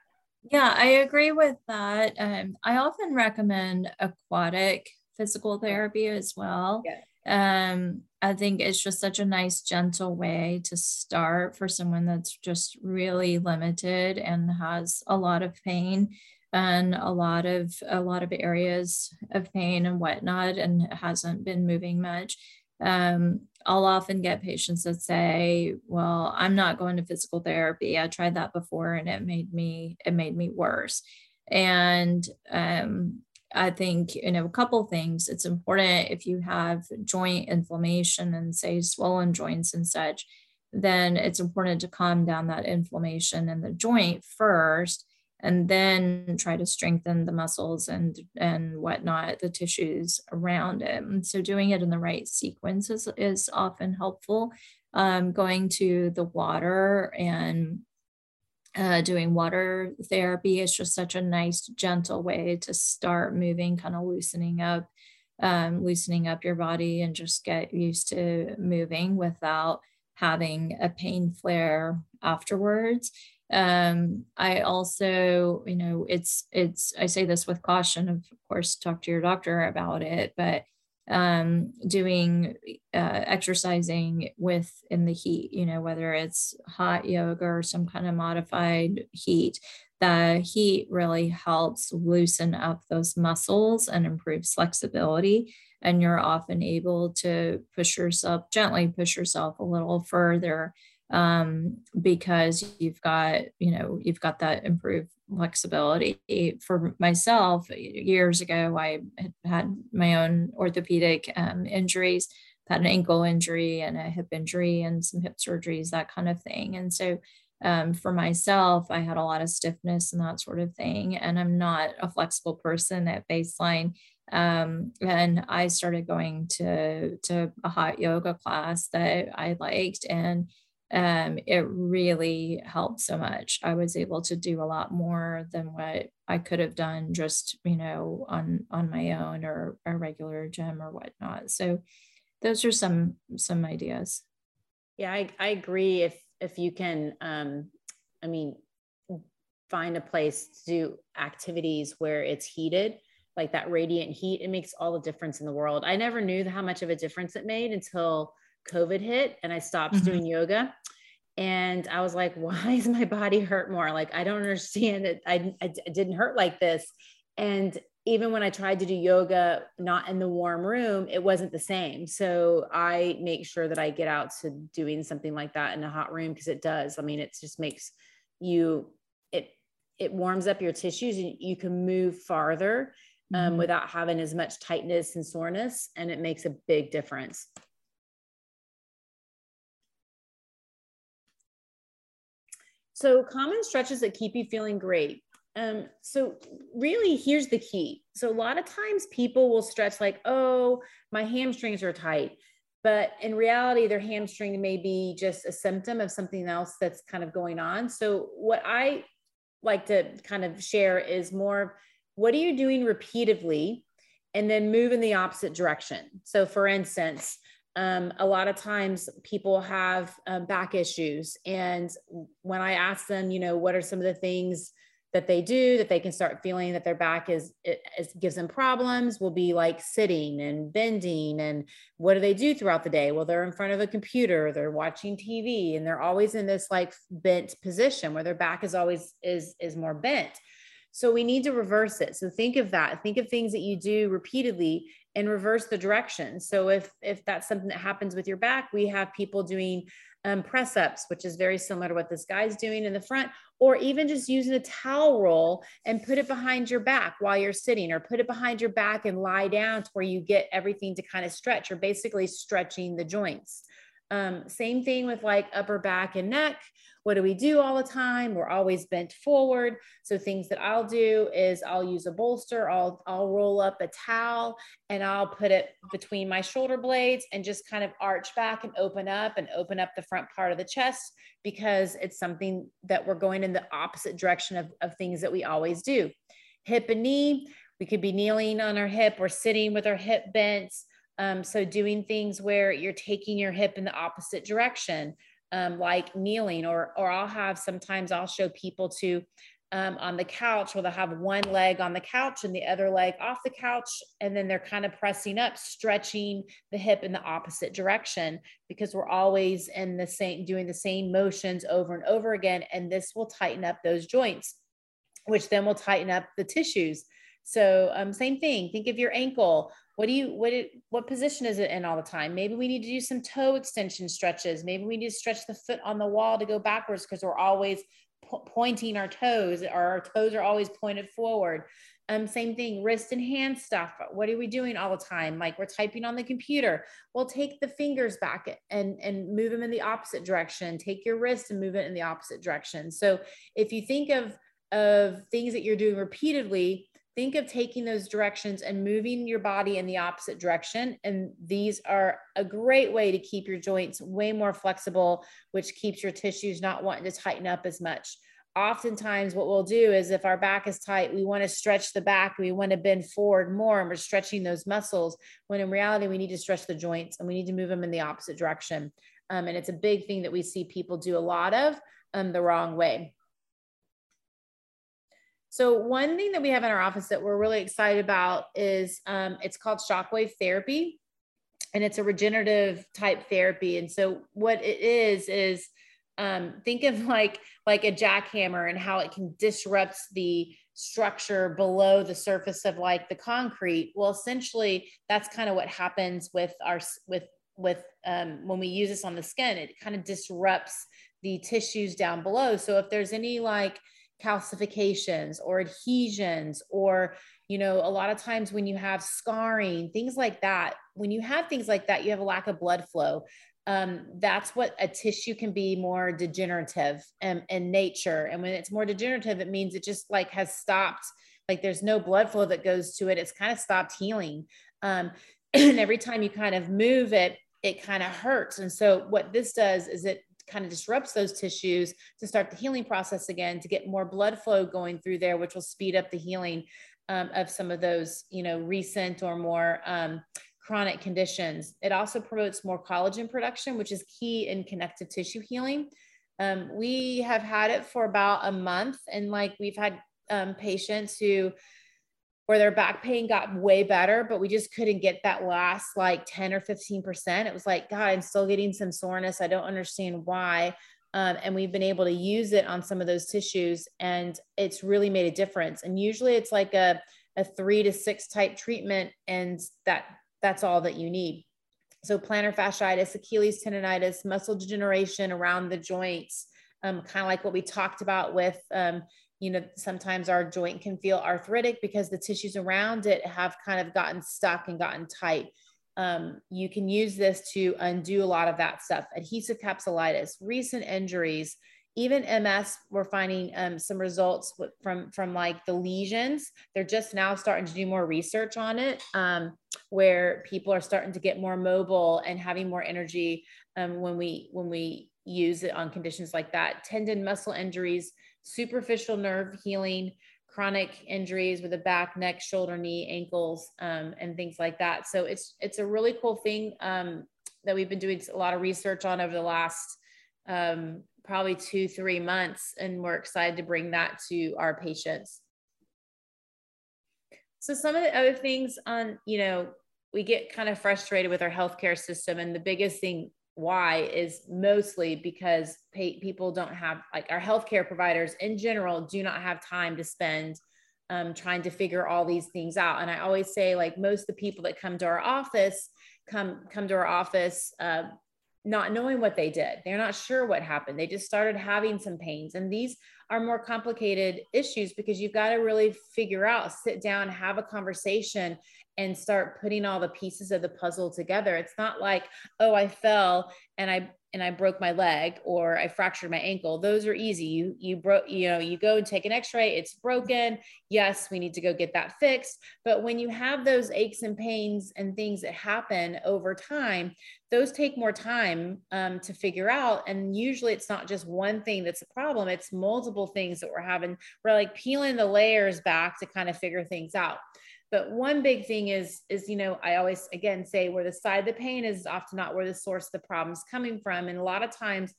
Yeah, I agree with that. Um, I often recommend aquatic physical therapy as well. Yeah. Um, I think it's just such a nice, gentle way to start for someone that's just really limited and has a lot of pain and a lot of a lot of areas of pain and whatnot and hasn't been moving much. Um, i'll often get patients that say well i'm not going to physical therapy. I tried that before and it made me it made me worse. And um, i think you know a couple things. It's important if you have joint inflammation and say swollen joints and such then it's important to calm down that inflammation in the joint first and then try to strengthen the muscles and and whatnot the tissues around it and so doing it in the right sequence is, is often helpful. Um, going to the water and uh, doing water therapy is just such a nice gentle way to start moving kind of loosening up um, loosening up your body and just get used to moving without having a pain flare afterwards. Um, i also you know it's it's i say this with caution of course talk to your doctor about it but um, doing uh, exercising with in the heat you know whether it's hot yoga or some kind of modified heat the heat really helps loosen up those muscles and improves flexibility. And you're often able to push yourself gently push yourself a little further um, because you've got you know you've got that improved flexibility. For myself years ago i had my own orthopedic um, injuries had an ankle injury and a hip injury and some hip surgeries that kind of thing. And so um, for myself i had a lot of stiffness and that sort of thing and i'm not a flexible person at baseline. Um, and i started going to to a hot yoga class that i liked and um, it really helped so much. I was able to do a lot more than what I could have done just, you know, on on my own or a regular gym or whatnot. So those are some some ideas. Yeah, I, I agree. If if you can um, I mean, find a place to do activities where it's heated, like that radiant heat, it makes all the difference in the world. I never knew how much of a difference it made until COVID hit and I stopped mm-hmm. doing yoga. And I was like, why is my body hurt more? Like, I don't understand it. I, I, didn't hurt like this. And even when I tried to do yoga, not in the warm room, it wasn't the same. So I make sure that I get out to doing something like that in a hot room because it does. I mean, it just makes you, it, it warms up your tissues and you can move farther um, mm-hmm. without having as much tightness and soreness. And it makes a big difference. So common stretches that keep you feeling great. Um, so really here's the key. So a lot of times people will stretch like, oh, my hamstrings are tight. But in reality, their hamstring may be just a symptom of something else that's kind of going on. So what I like to kind of share is more what are you doing repeatedly and then move in the opposite direction. So for instance, um, a lot of times people have um, back issues. And when I ask them, you know, what are some of the things that they do that they can start feeling that their back is it, it, gives them problems will be like sitting and bending and what do they do throughout the day? Well they're in front of a computer they're watching tv and they're always in this like bent position where their back is always is is more bent. So we need to reverse it. So think of that. Think of things that you do repeatedly and reverse the direction. So if if that's something that happens with your back, we have people doing um, press ups, which is very similar to what this guy's doing in the front, or even just using a towel roll and put it behind your back while you're sitting, or put it behind your back and lie down to where you get everything to kind of stretch. You're basically stretching the joints. Um, same thing with like upper back and neck. What do we do all the time? We're always bent forward. So things that I'll do is I'll use a bolster, I'll, I'll roll up a towel and I'll put it between my shoulder blades and just kind of arch back and open up and open up the front part of the chest because it's something that we're going in the opposite direction of, of things that we always do. Hip and knee, we could be kneeling on our hip or sitting with our hip bent. Um, so doing things where you're taking your hip in the opposite direction, um, like kneeling, or or I'll have sometimes I'll show people to um, on the couch where they'll have one leg on the couch and the other leg off the couch, and then they're kind of pressing up, stretching the hip in the opposite direction because we're always in the same doing the same motions over and over again, and this will tighten up those joints, which then will tighten up the tissues. So um, same thing. Think of your ankle what do you what it, what position is it in all the time? Maybe we need to do some toe extension stretches. Maybe we need to stretch the foot on the wall to go backwards because we're always po- pointing our toes or our toes are always pointed forward. Um, same thing wrist and hand stuff. What are we doing all the time? Like we're typing on the computer. Well take the fingers back and and move them in the opposite direction. Take your wrist and move it in the opposite direction. So if you think of of things that you're doing repeatedly think of taking those directions and moving your body in the opposite direction. And these are a great way to keep your joints way more flexible, which keeps your tissues not wanting to tighten up as much. Oftentimes, what we'll do is if our back is tight, we want to stretch the back, we want to bend forward more, and we're stretching those muscles. When in reality, we need to stretch the joints and we need to move them in the opposite direction. Um, and it's a big thing that we see people do a lot of um, the wrong way. So one thing that we have in our office that we're really excited about is um, it's called shockwave therapy, and it's a regenerative type therapy. And so what it is is um, think of like like a jackhammer and how it can disrupt the structure below the surface of like the concrete. Well, essentially, that's kind of what happens with our with with um, when we use this on the skin. It kind of disrupts the tissues down below. So if there's any like calcifications or adhesions or you know a lot of times when you have scarring things like that when you have things like that you have a lack of blood flow. Um, that's what a tissue can be more degenerative in, in nature. And when it's more degenerative it means it just like has stopped like there's no blood flow that goes to it. It's kind of stopped healing. Um, and every time you kind of move it it kind of hurts. And so what this does is it kind of disrupts those tissues to start the healing process again to get more blood flow going through there which will speed up the healing um, of some of those you know recent or more um, chronic conditions. It also promotes more collagen production which is key in connective tissue healing. Um, we have had it for about a month and like we've had um, patients who where their back pain got way better, but we just couldn't get that last like 10 or 15%. It was like, God, I'm still getting some soreness. I don't understand why. Um, and we've been able to use it on some of those tissues and it's really made a difference. And usually it's like a, a three to six type treatment and that that's all that you need. So plantar fasciitis, Achilles tendonitis, muscle degeneration around the joints, um, kind of like what we talked about with um, you know sometimes our joint can feel arthritic because the tissues around it have kind of gotten stuck and gotten tight. Um, you can use this to undo a lot of that stuff. Adhesive capsulitis recent injuries even ms we're finding um, some results from from like the lesions. They're just now starting to do more research on it um, where people are starting to get more mobile and having more energy um, when we when we use it on conditions like that. Tendon muscle injuries superficial nerve healing, chronic injuries with the back, neck, shoulder, knee, ankles, um, and things like that. So it's it's a really cool thing um, that we've been doing a lot of research on over the last um, probably two three months, and we're excited to bring that to our patients. So some of the other things on you know we get kind of frustrated with our healthcare system, and the biggest thing why is mostly because pay, people don't have like our healthcare providers in general do not have time to spend um, trying to figure all these things out. And I always say, like most of the people that come to our office come come to our office uh, not knowing what they did. They're not sure what happened. They just started having some pains. And these are more complicated issues because you've got to really figure out, sit down, have a conversation, and start putting all the pieces of the puzzle together. It's not like, oh, I fell and I and I broke my leg or I fractured my ankle. Those are easy. You you broke, you know, you go and take an x-ray, it's broken. Yes, we need to go get that fixed. But when you have those aches and pains and things that happen over time, those take more time um, to figure out. And usually it's not just one thing that's a problem, it's multiple things that we're having. We're like peeling the layers back to kind of figure things out. But one big thing is, is, you know, I always again say where the side of the pain is often not where the source of the problem is coming from. And a lot of times,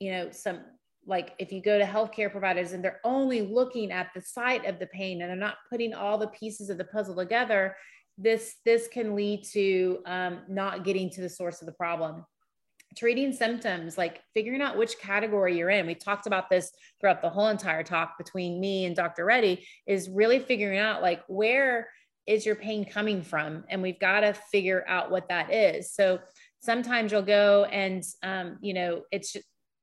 you know, some like if you go to healthcare providers and they're only looking at the site of the pain and they're not putting all the pieces of the puzzle together, this this can lead to um, not getting to the source of the problem treating symptoms like figuring out which category you're in we talked about this throughout the whole entire talk between me and dr reddy is really figuring out like where is your pain coming from? And we've got to figure out what that is. So sometimes you'll go and, um, you know, it's,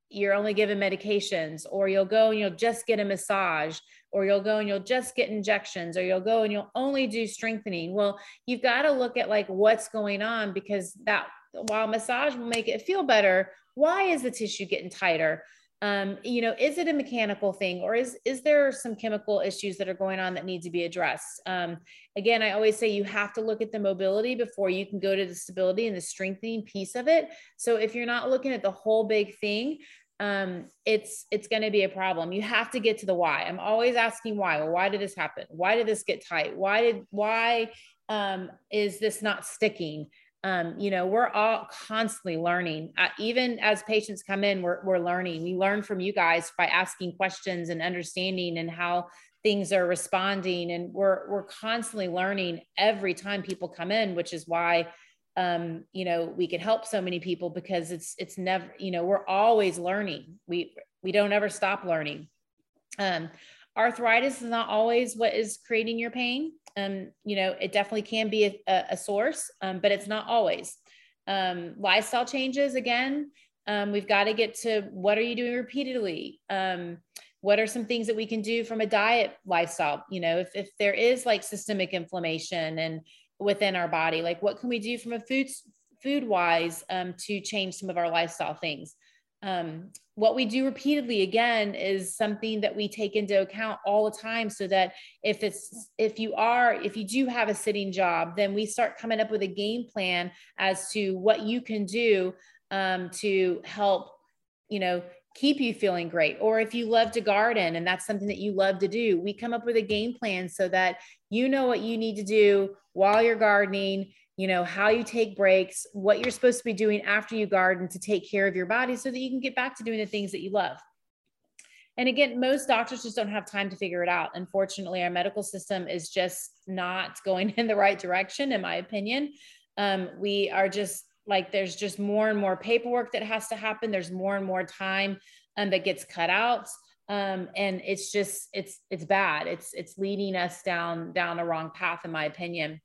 you're only given medications, or you'll go and you'll just get a massage, or you'll go and you'll just get injections, or you'll go and you'll only do strengthening. Well, you've got to look at like what's going on because that while massage will make it feel better, why is the tissue getting tighter? Um, you know is it a mechanical thing or is is there some chemical issues that are going on that need to be addressed? Um, again i always say you have to look at the mobility before you can go to the stability and the strengthening piece of it. So if you're not looking at the whole big thing um, it's it's going to be a problem. You have to get to the why. I'm always asking why. Well why did this happen? Why did this get tight? Why did why um, is this not sticking um, you know we're all constantly learning. Uh, even as patients come in we're, we're learning. We learn from you guys by asking questions and understanding and how things are responding. And we're we're constantly learning every time people come in which is why um, you know we can help so many people because it's it's never you know we're always learning. We we don't ever stop learning. Um, arthritis is not always what is creating your pain um, you know, it definitely can be a, a source, um, but it's not always. Um, lifestyle changes, again, um, we've got to get to what are you doing repeatedly? Um, what are some things that we can do from a diet lifestyle? You know, if, if there is like systemic inflammation and within our body, like what can we do from a food food wise um, to change some of our lifestyle things? Um, what we do repeatedly again is something that we take into account all the time so that if it's if you are if you do have a sitting job then we start coming up with a game plan as to what you can do um, to help you know keep you feeling great. Or if you love to garden and that's something that you love to do we come up with a game plan so that you know what you need to do while you're gardening you know, how you take breaks, what you're supposed to be doing after you garden to take care of your body so that you can get back to doing the things that you love. And again, most doctors just don't have time to figure it out. Unfortunately, our medical system is just not going in the right direction, in my opinion. Um, we are just like, there's just more and more paperwork that has to happen. There's more and more time um, that gets cut out. Um, and it's just, it's, it's bad. It's, it's leading us down, down the wrong path, in my opinion.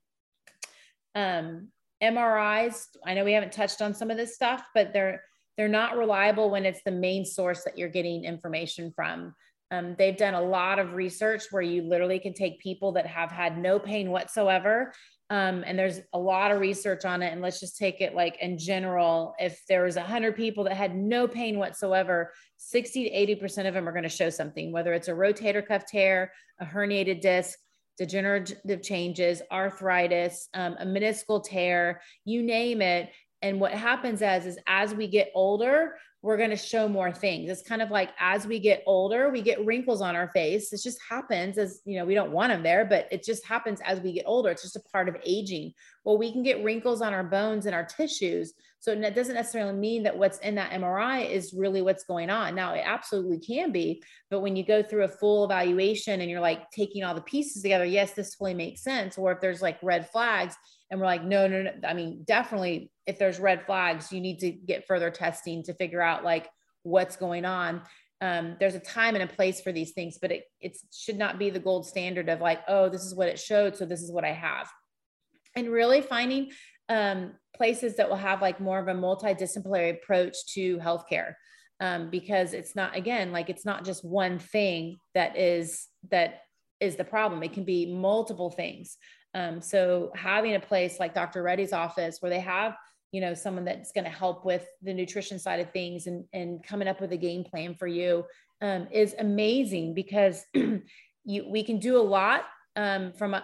Um, MRIs, I know we haven't touched on some of this stuff, but they're they're not reliable when it's the main source that you're getting information from. Um, they've done a lot of research where you literally can take people that have had no pain whatsoever. Um, and there's a lot of research on it. And let's just take it like in general. If there was 100 people that had no pain whatsoever, 60 to 80% of them are going to show something, whether it's a rotator cuff tear, a herniated disc, degenerative changes, arthritis, um, a meniscal tear, you name it. And what happens as is as we get older, we're going to show more things. It's kind of like as we get older, we get wrinkles on our face. It just happens as, you know, we don't want them there, but it just happens as we get older. It's just a part of aging. Well, we can get wrinkles on our bones and our tissues. So it doesn't necessarily mean that what's in that MRI is really what's going on. Now, it absolutely can be, but when you go through a full evaluation and you're like taking all the pieces together, yes, this fully makes sense. Or if there's like red flags, and we're like no no no i mean definitely if there's red flags you need to get further testing to figure out like what's going on um, there's a time and a place for these things, but it it should not be the gold standard of like, oh, this is what it showed, so this is what I have. And really finding um, places that will have like more of a multidisciplinary approach to healthcare, um, because it's not again like it's not just one thing that is that is the problem. It can be multiple things. Um, so having a place like Dr. Reddy's office where they have you know someone that's going to help with the nutrition side of things and and coming up with a game plan for you um, is amazing because you we can do a lot um, from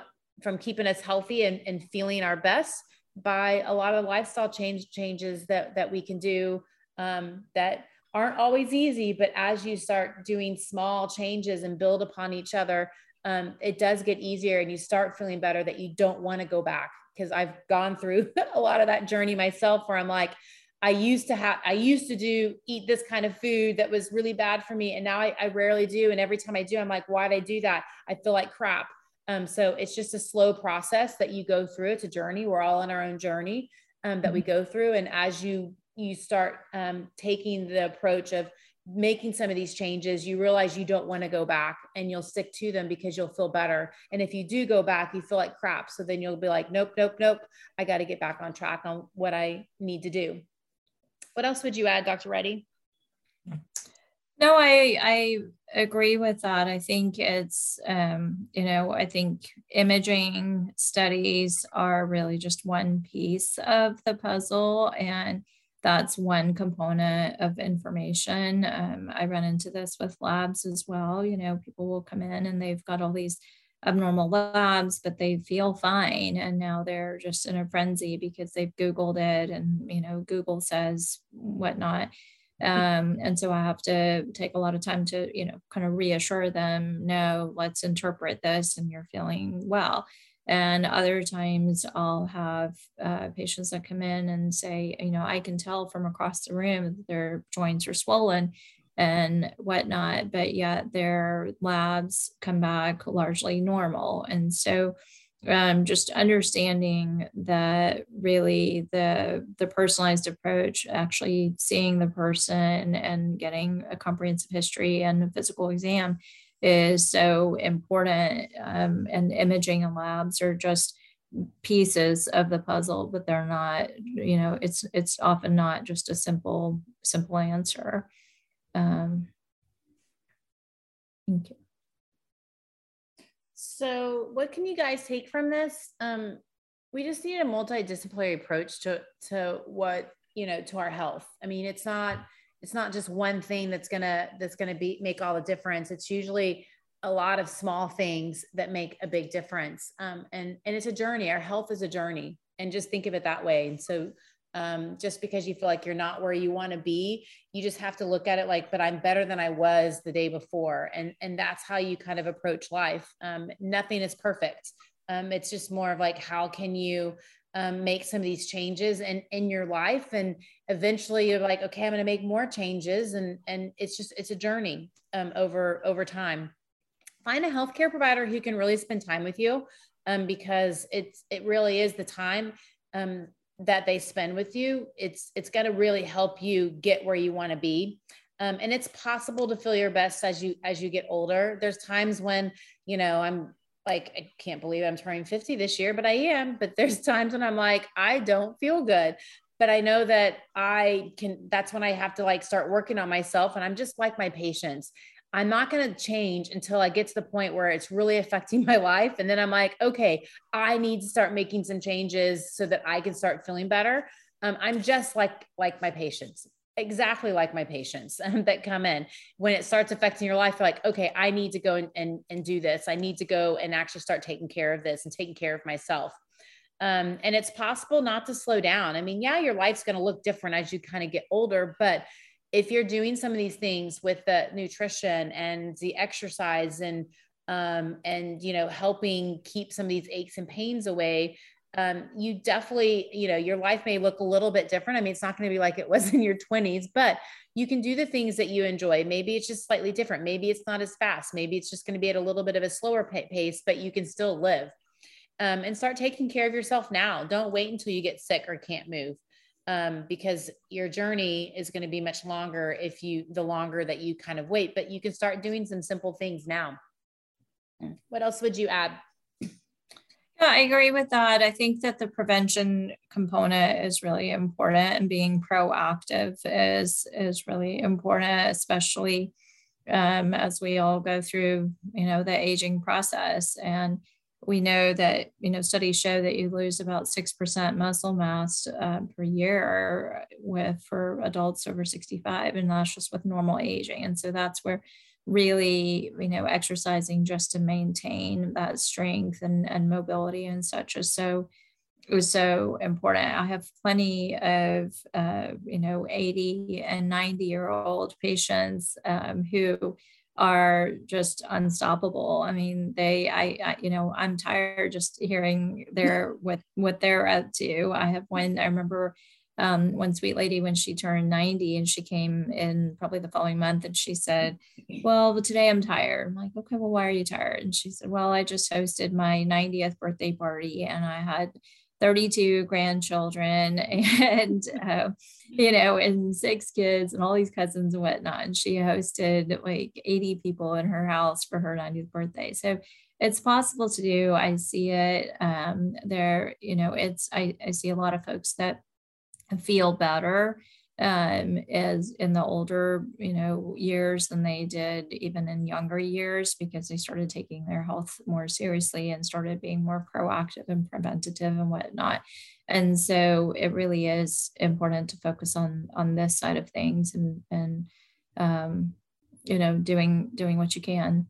from keeping us healthy and, and feeling our best by a lot of lifestyle change changes that that we can do um, that aren't always easy but as you start doing small changes and build upon each other um, it does get easier and you start feeling better that you don't want to go back because I've gone through a lot of that journey myself where I'm like, I used to have, I used to do eat this kind of food that was really bad for me. And now I, I rarely do. And every time I do, I'm like, why'd I do that? I feel like crap. Um, so it's just a slow process that you go through. It's a journey. We're all on our own journey um, that we mm-hmm. go through. And as you, you start um, taking the approach of making some of these changes, you realize you don't want to go back and you'll stick to them because you'll feel better. And if you do go back, you feel like crap. So then you'll be like, nope, nope, nope. I got to get back on track on what I need to do. What else would you add, Dr. Reddy? No, I I agree with that. I think it's um, you know, I think imaging studies are really just one piece of the puzzle and that's one component of information. Um, I run into this with labs as well. You know, people will come in and they've got all these abnormal labs, but they feel fine. And now they're just in a frenzy because they've Googled it and, you know, Google says whatnot. Um, and so I have to take a lot of time to, you know, kind of reassure them, no, let's interpret this and you're feeling well. And other times I'll have uh, patients that come in and say, you know, I can tell from across the room that their joints are swollen and whatnot, but yet their labs come back largely normal. And so um, just understanding that really the the personalized approach, actually seeing the person and getting a comprehensive history and a physical exam is so important. Um, and imaging and labs are just pieces of the puzzle, but they're not, you know, it's it's often not just a simple, simple answer. Um, thank you. So what can you guys take from this? Um, we just need a multidisciplinary approach to to what you know to our health. I mean, it's not it's not just one thing that's gonna that's gonna be make all the difference. It's usually a lot of small things that make a big difference. Um, and and it's a journey. Our health is a journey. And just think of it that way. And so um, just because you feel like you're not where you want to be you just have to look at it like but i'm better than i was the day before. And and that's how you kind of approach life. Um, nothing is perfect. Um, it's just more of like how can you um, make some of these changes in, in your life? And eventually you're like okay i'm going to make more changes. And and it's just it's a journey um, over over time. Find a healthcare provider who can really spend time with you um, because it's it really is the time. Um, that they spend with you it's it's going to really help you get where you want to be um, and it's possible to feel your best as you as you get older there's times when you know i'm like I can't believe I'm turning 50 this year, but I am. But there's times when I'm like, I don't feel good. But I know that I can, that's when I have to like start working on myself. And I'm just like my patients. I'm not going to change until I get to the point where it's really affecting my life. And then I'm like, okay, I need to start making some changes so that I can start feeling better. Um, I'm just like like my patients exactly like my patients that come in when it starts affecting your life like okay i need to go and, and, and do this i need to go and actually start taking care of this and taking care of myself um, and it's possible not to slow down i mean yeah your life's going to look different as you kind of get older but if you're doing some of these things with the nutrition and the exercise and um, and you know helping keep some of these aches and pains away um, you definitely, you know, your life may look a little bit different. I mean, it's not going to be like it was in your 20s, but you can do the things that you enjoy. Maybe it's just slightly different. Maybe it's not as fast. Maybe it's just going to be at a little bit of a slower pace, but you can still live. Um, and start taking care of yourself now. Don't wait until you get sick or can't move. Um, because your journey is going to be much longer if you the longer that you kind of wait but you can start doing some simple things now what else would you add yeah, I agree with that. I think that the prevention component is really important and being proactive is is really important, especially um, as we all go through, you know, the aging process. And we know that, you know, studies show that you lose about 6% muscle mass uh, per year with for adults over 65, and that's just with normal aging. And so that's where really you know exercising just to maintain that strength and, and mobility and such is so it was so important i have plenty of uh, you know 80 and 90 year old patients um, who are just unstoppable i mean they I, I you know i'm tired just hearing their what what they're up to i have one i remember um, one sweet lady when she turned 90 and she came in probably the following month and she said, Well, today I'm tired. I'm like, Okay, well, why are you tired? And she said, Well, I just hosted my 90th birthday party and I had 32 grandchildren and, uh, you know, and six kids and all these cousins and whatnot. And she hosted like 80 people in her house for her 90th birthday. So it's possible to do. I see it um, there, you know, it's, I, I see a lot of folks that feel better um, as in the older you know years than they did even in younger years because they started taking their health more seriously and started being more proactive and preventative and whatnot. And so it really is important to focus on on this side of things and and um, you know doing doing what you can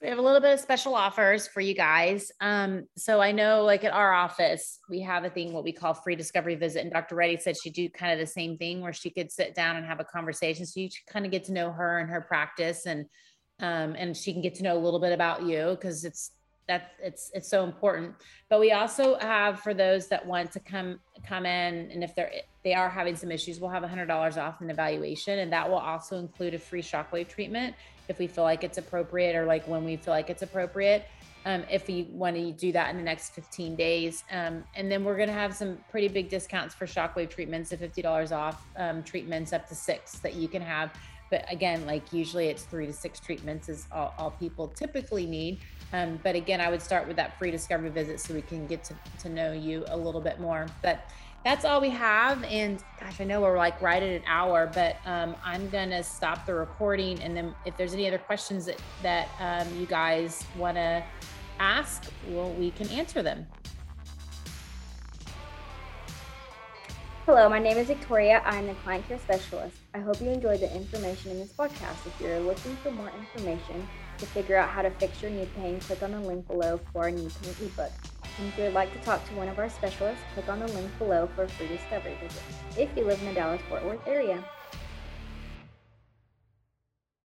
we have a little bit of special offers for you guys. Um, so I know like at our office, we have a thing, what we call free discovery visit. And Dr. Reddy said she'd do kind of the same thing where she could sit down and have a conversation. So you kind of get to know her and her practice and, um, and she can get to know a little bit about you because it's, that it's, it's so important. But we also have for those that want to come, come in and if they're, they are having some issues, we'll have a hundred dollars off an evaluation and that will also include a free shockwave treatment if we feel like it's appropriate or like when we feel like it's appropriate. Um, if we want to do that in the next 15 days. Um, and then we're going to have some pretty big discounts for shockwave treatments, the $50 off um, treatments up to six that you can have. But again, like usually it's three to six treatments is all, all people typically need. Um, but again, I would start with that free discovery visit so we can get to, to know you a little bit more. But that's all we have. And gosh, I know we're like right at an hour, but um, I'm gonna stop the recording. And then if there's any other questions that that um, you guys want to ask, well, we can answer them. Hello, my name is Victoria. I'm the client care specialist. I hope you enjoyed the information in this podcast. If you're looking for more information to figure out how to fix your knee pain, click on the link below for our knee pain ebook. And if you would like to talk to one of our specialists, click on the link below for a free discovery visit if you live in the Dallas Fort Worth area.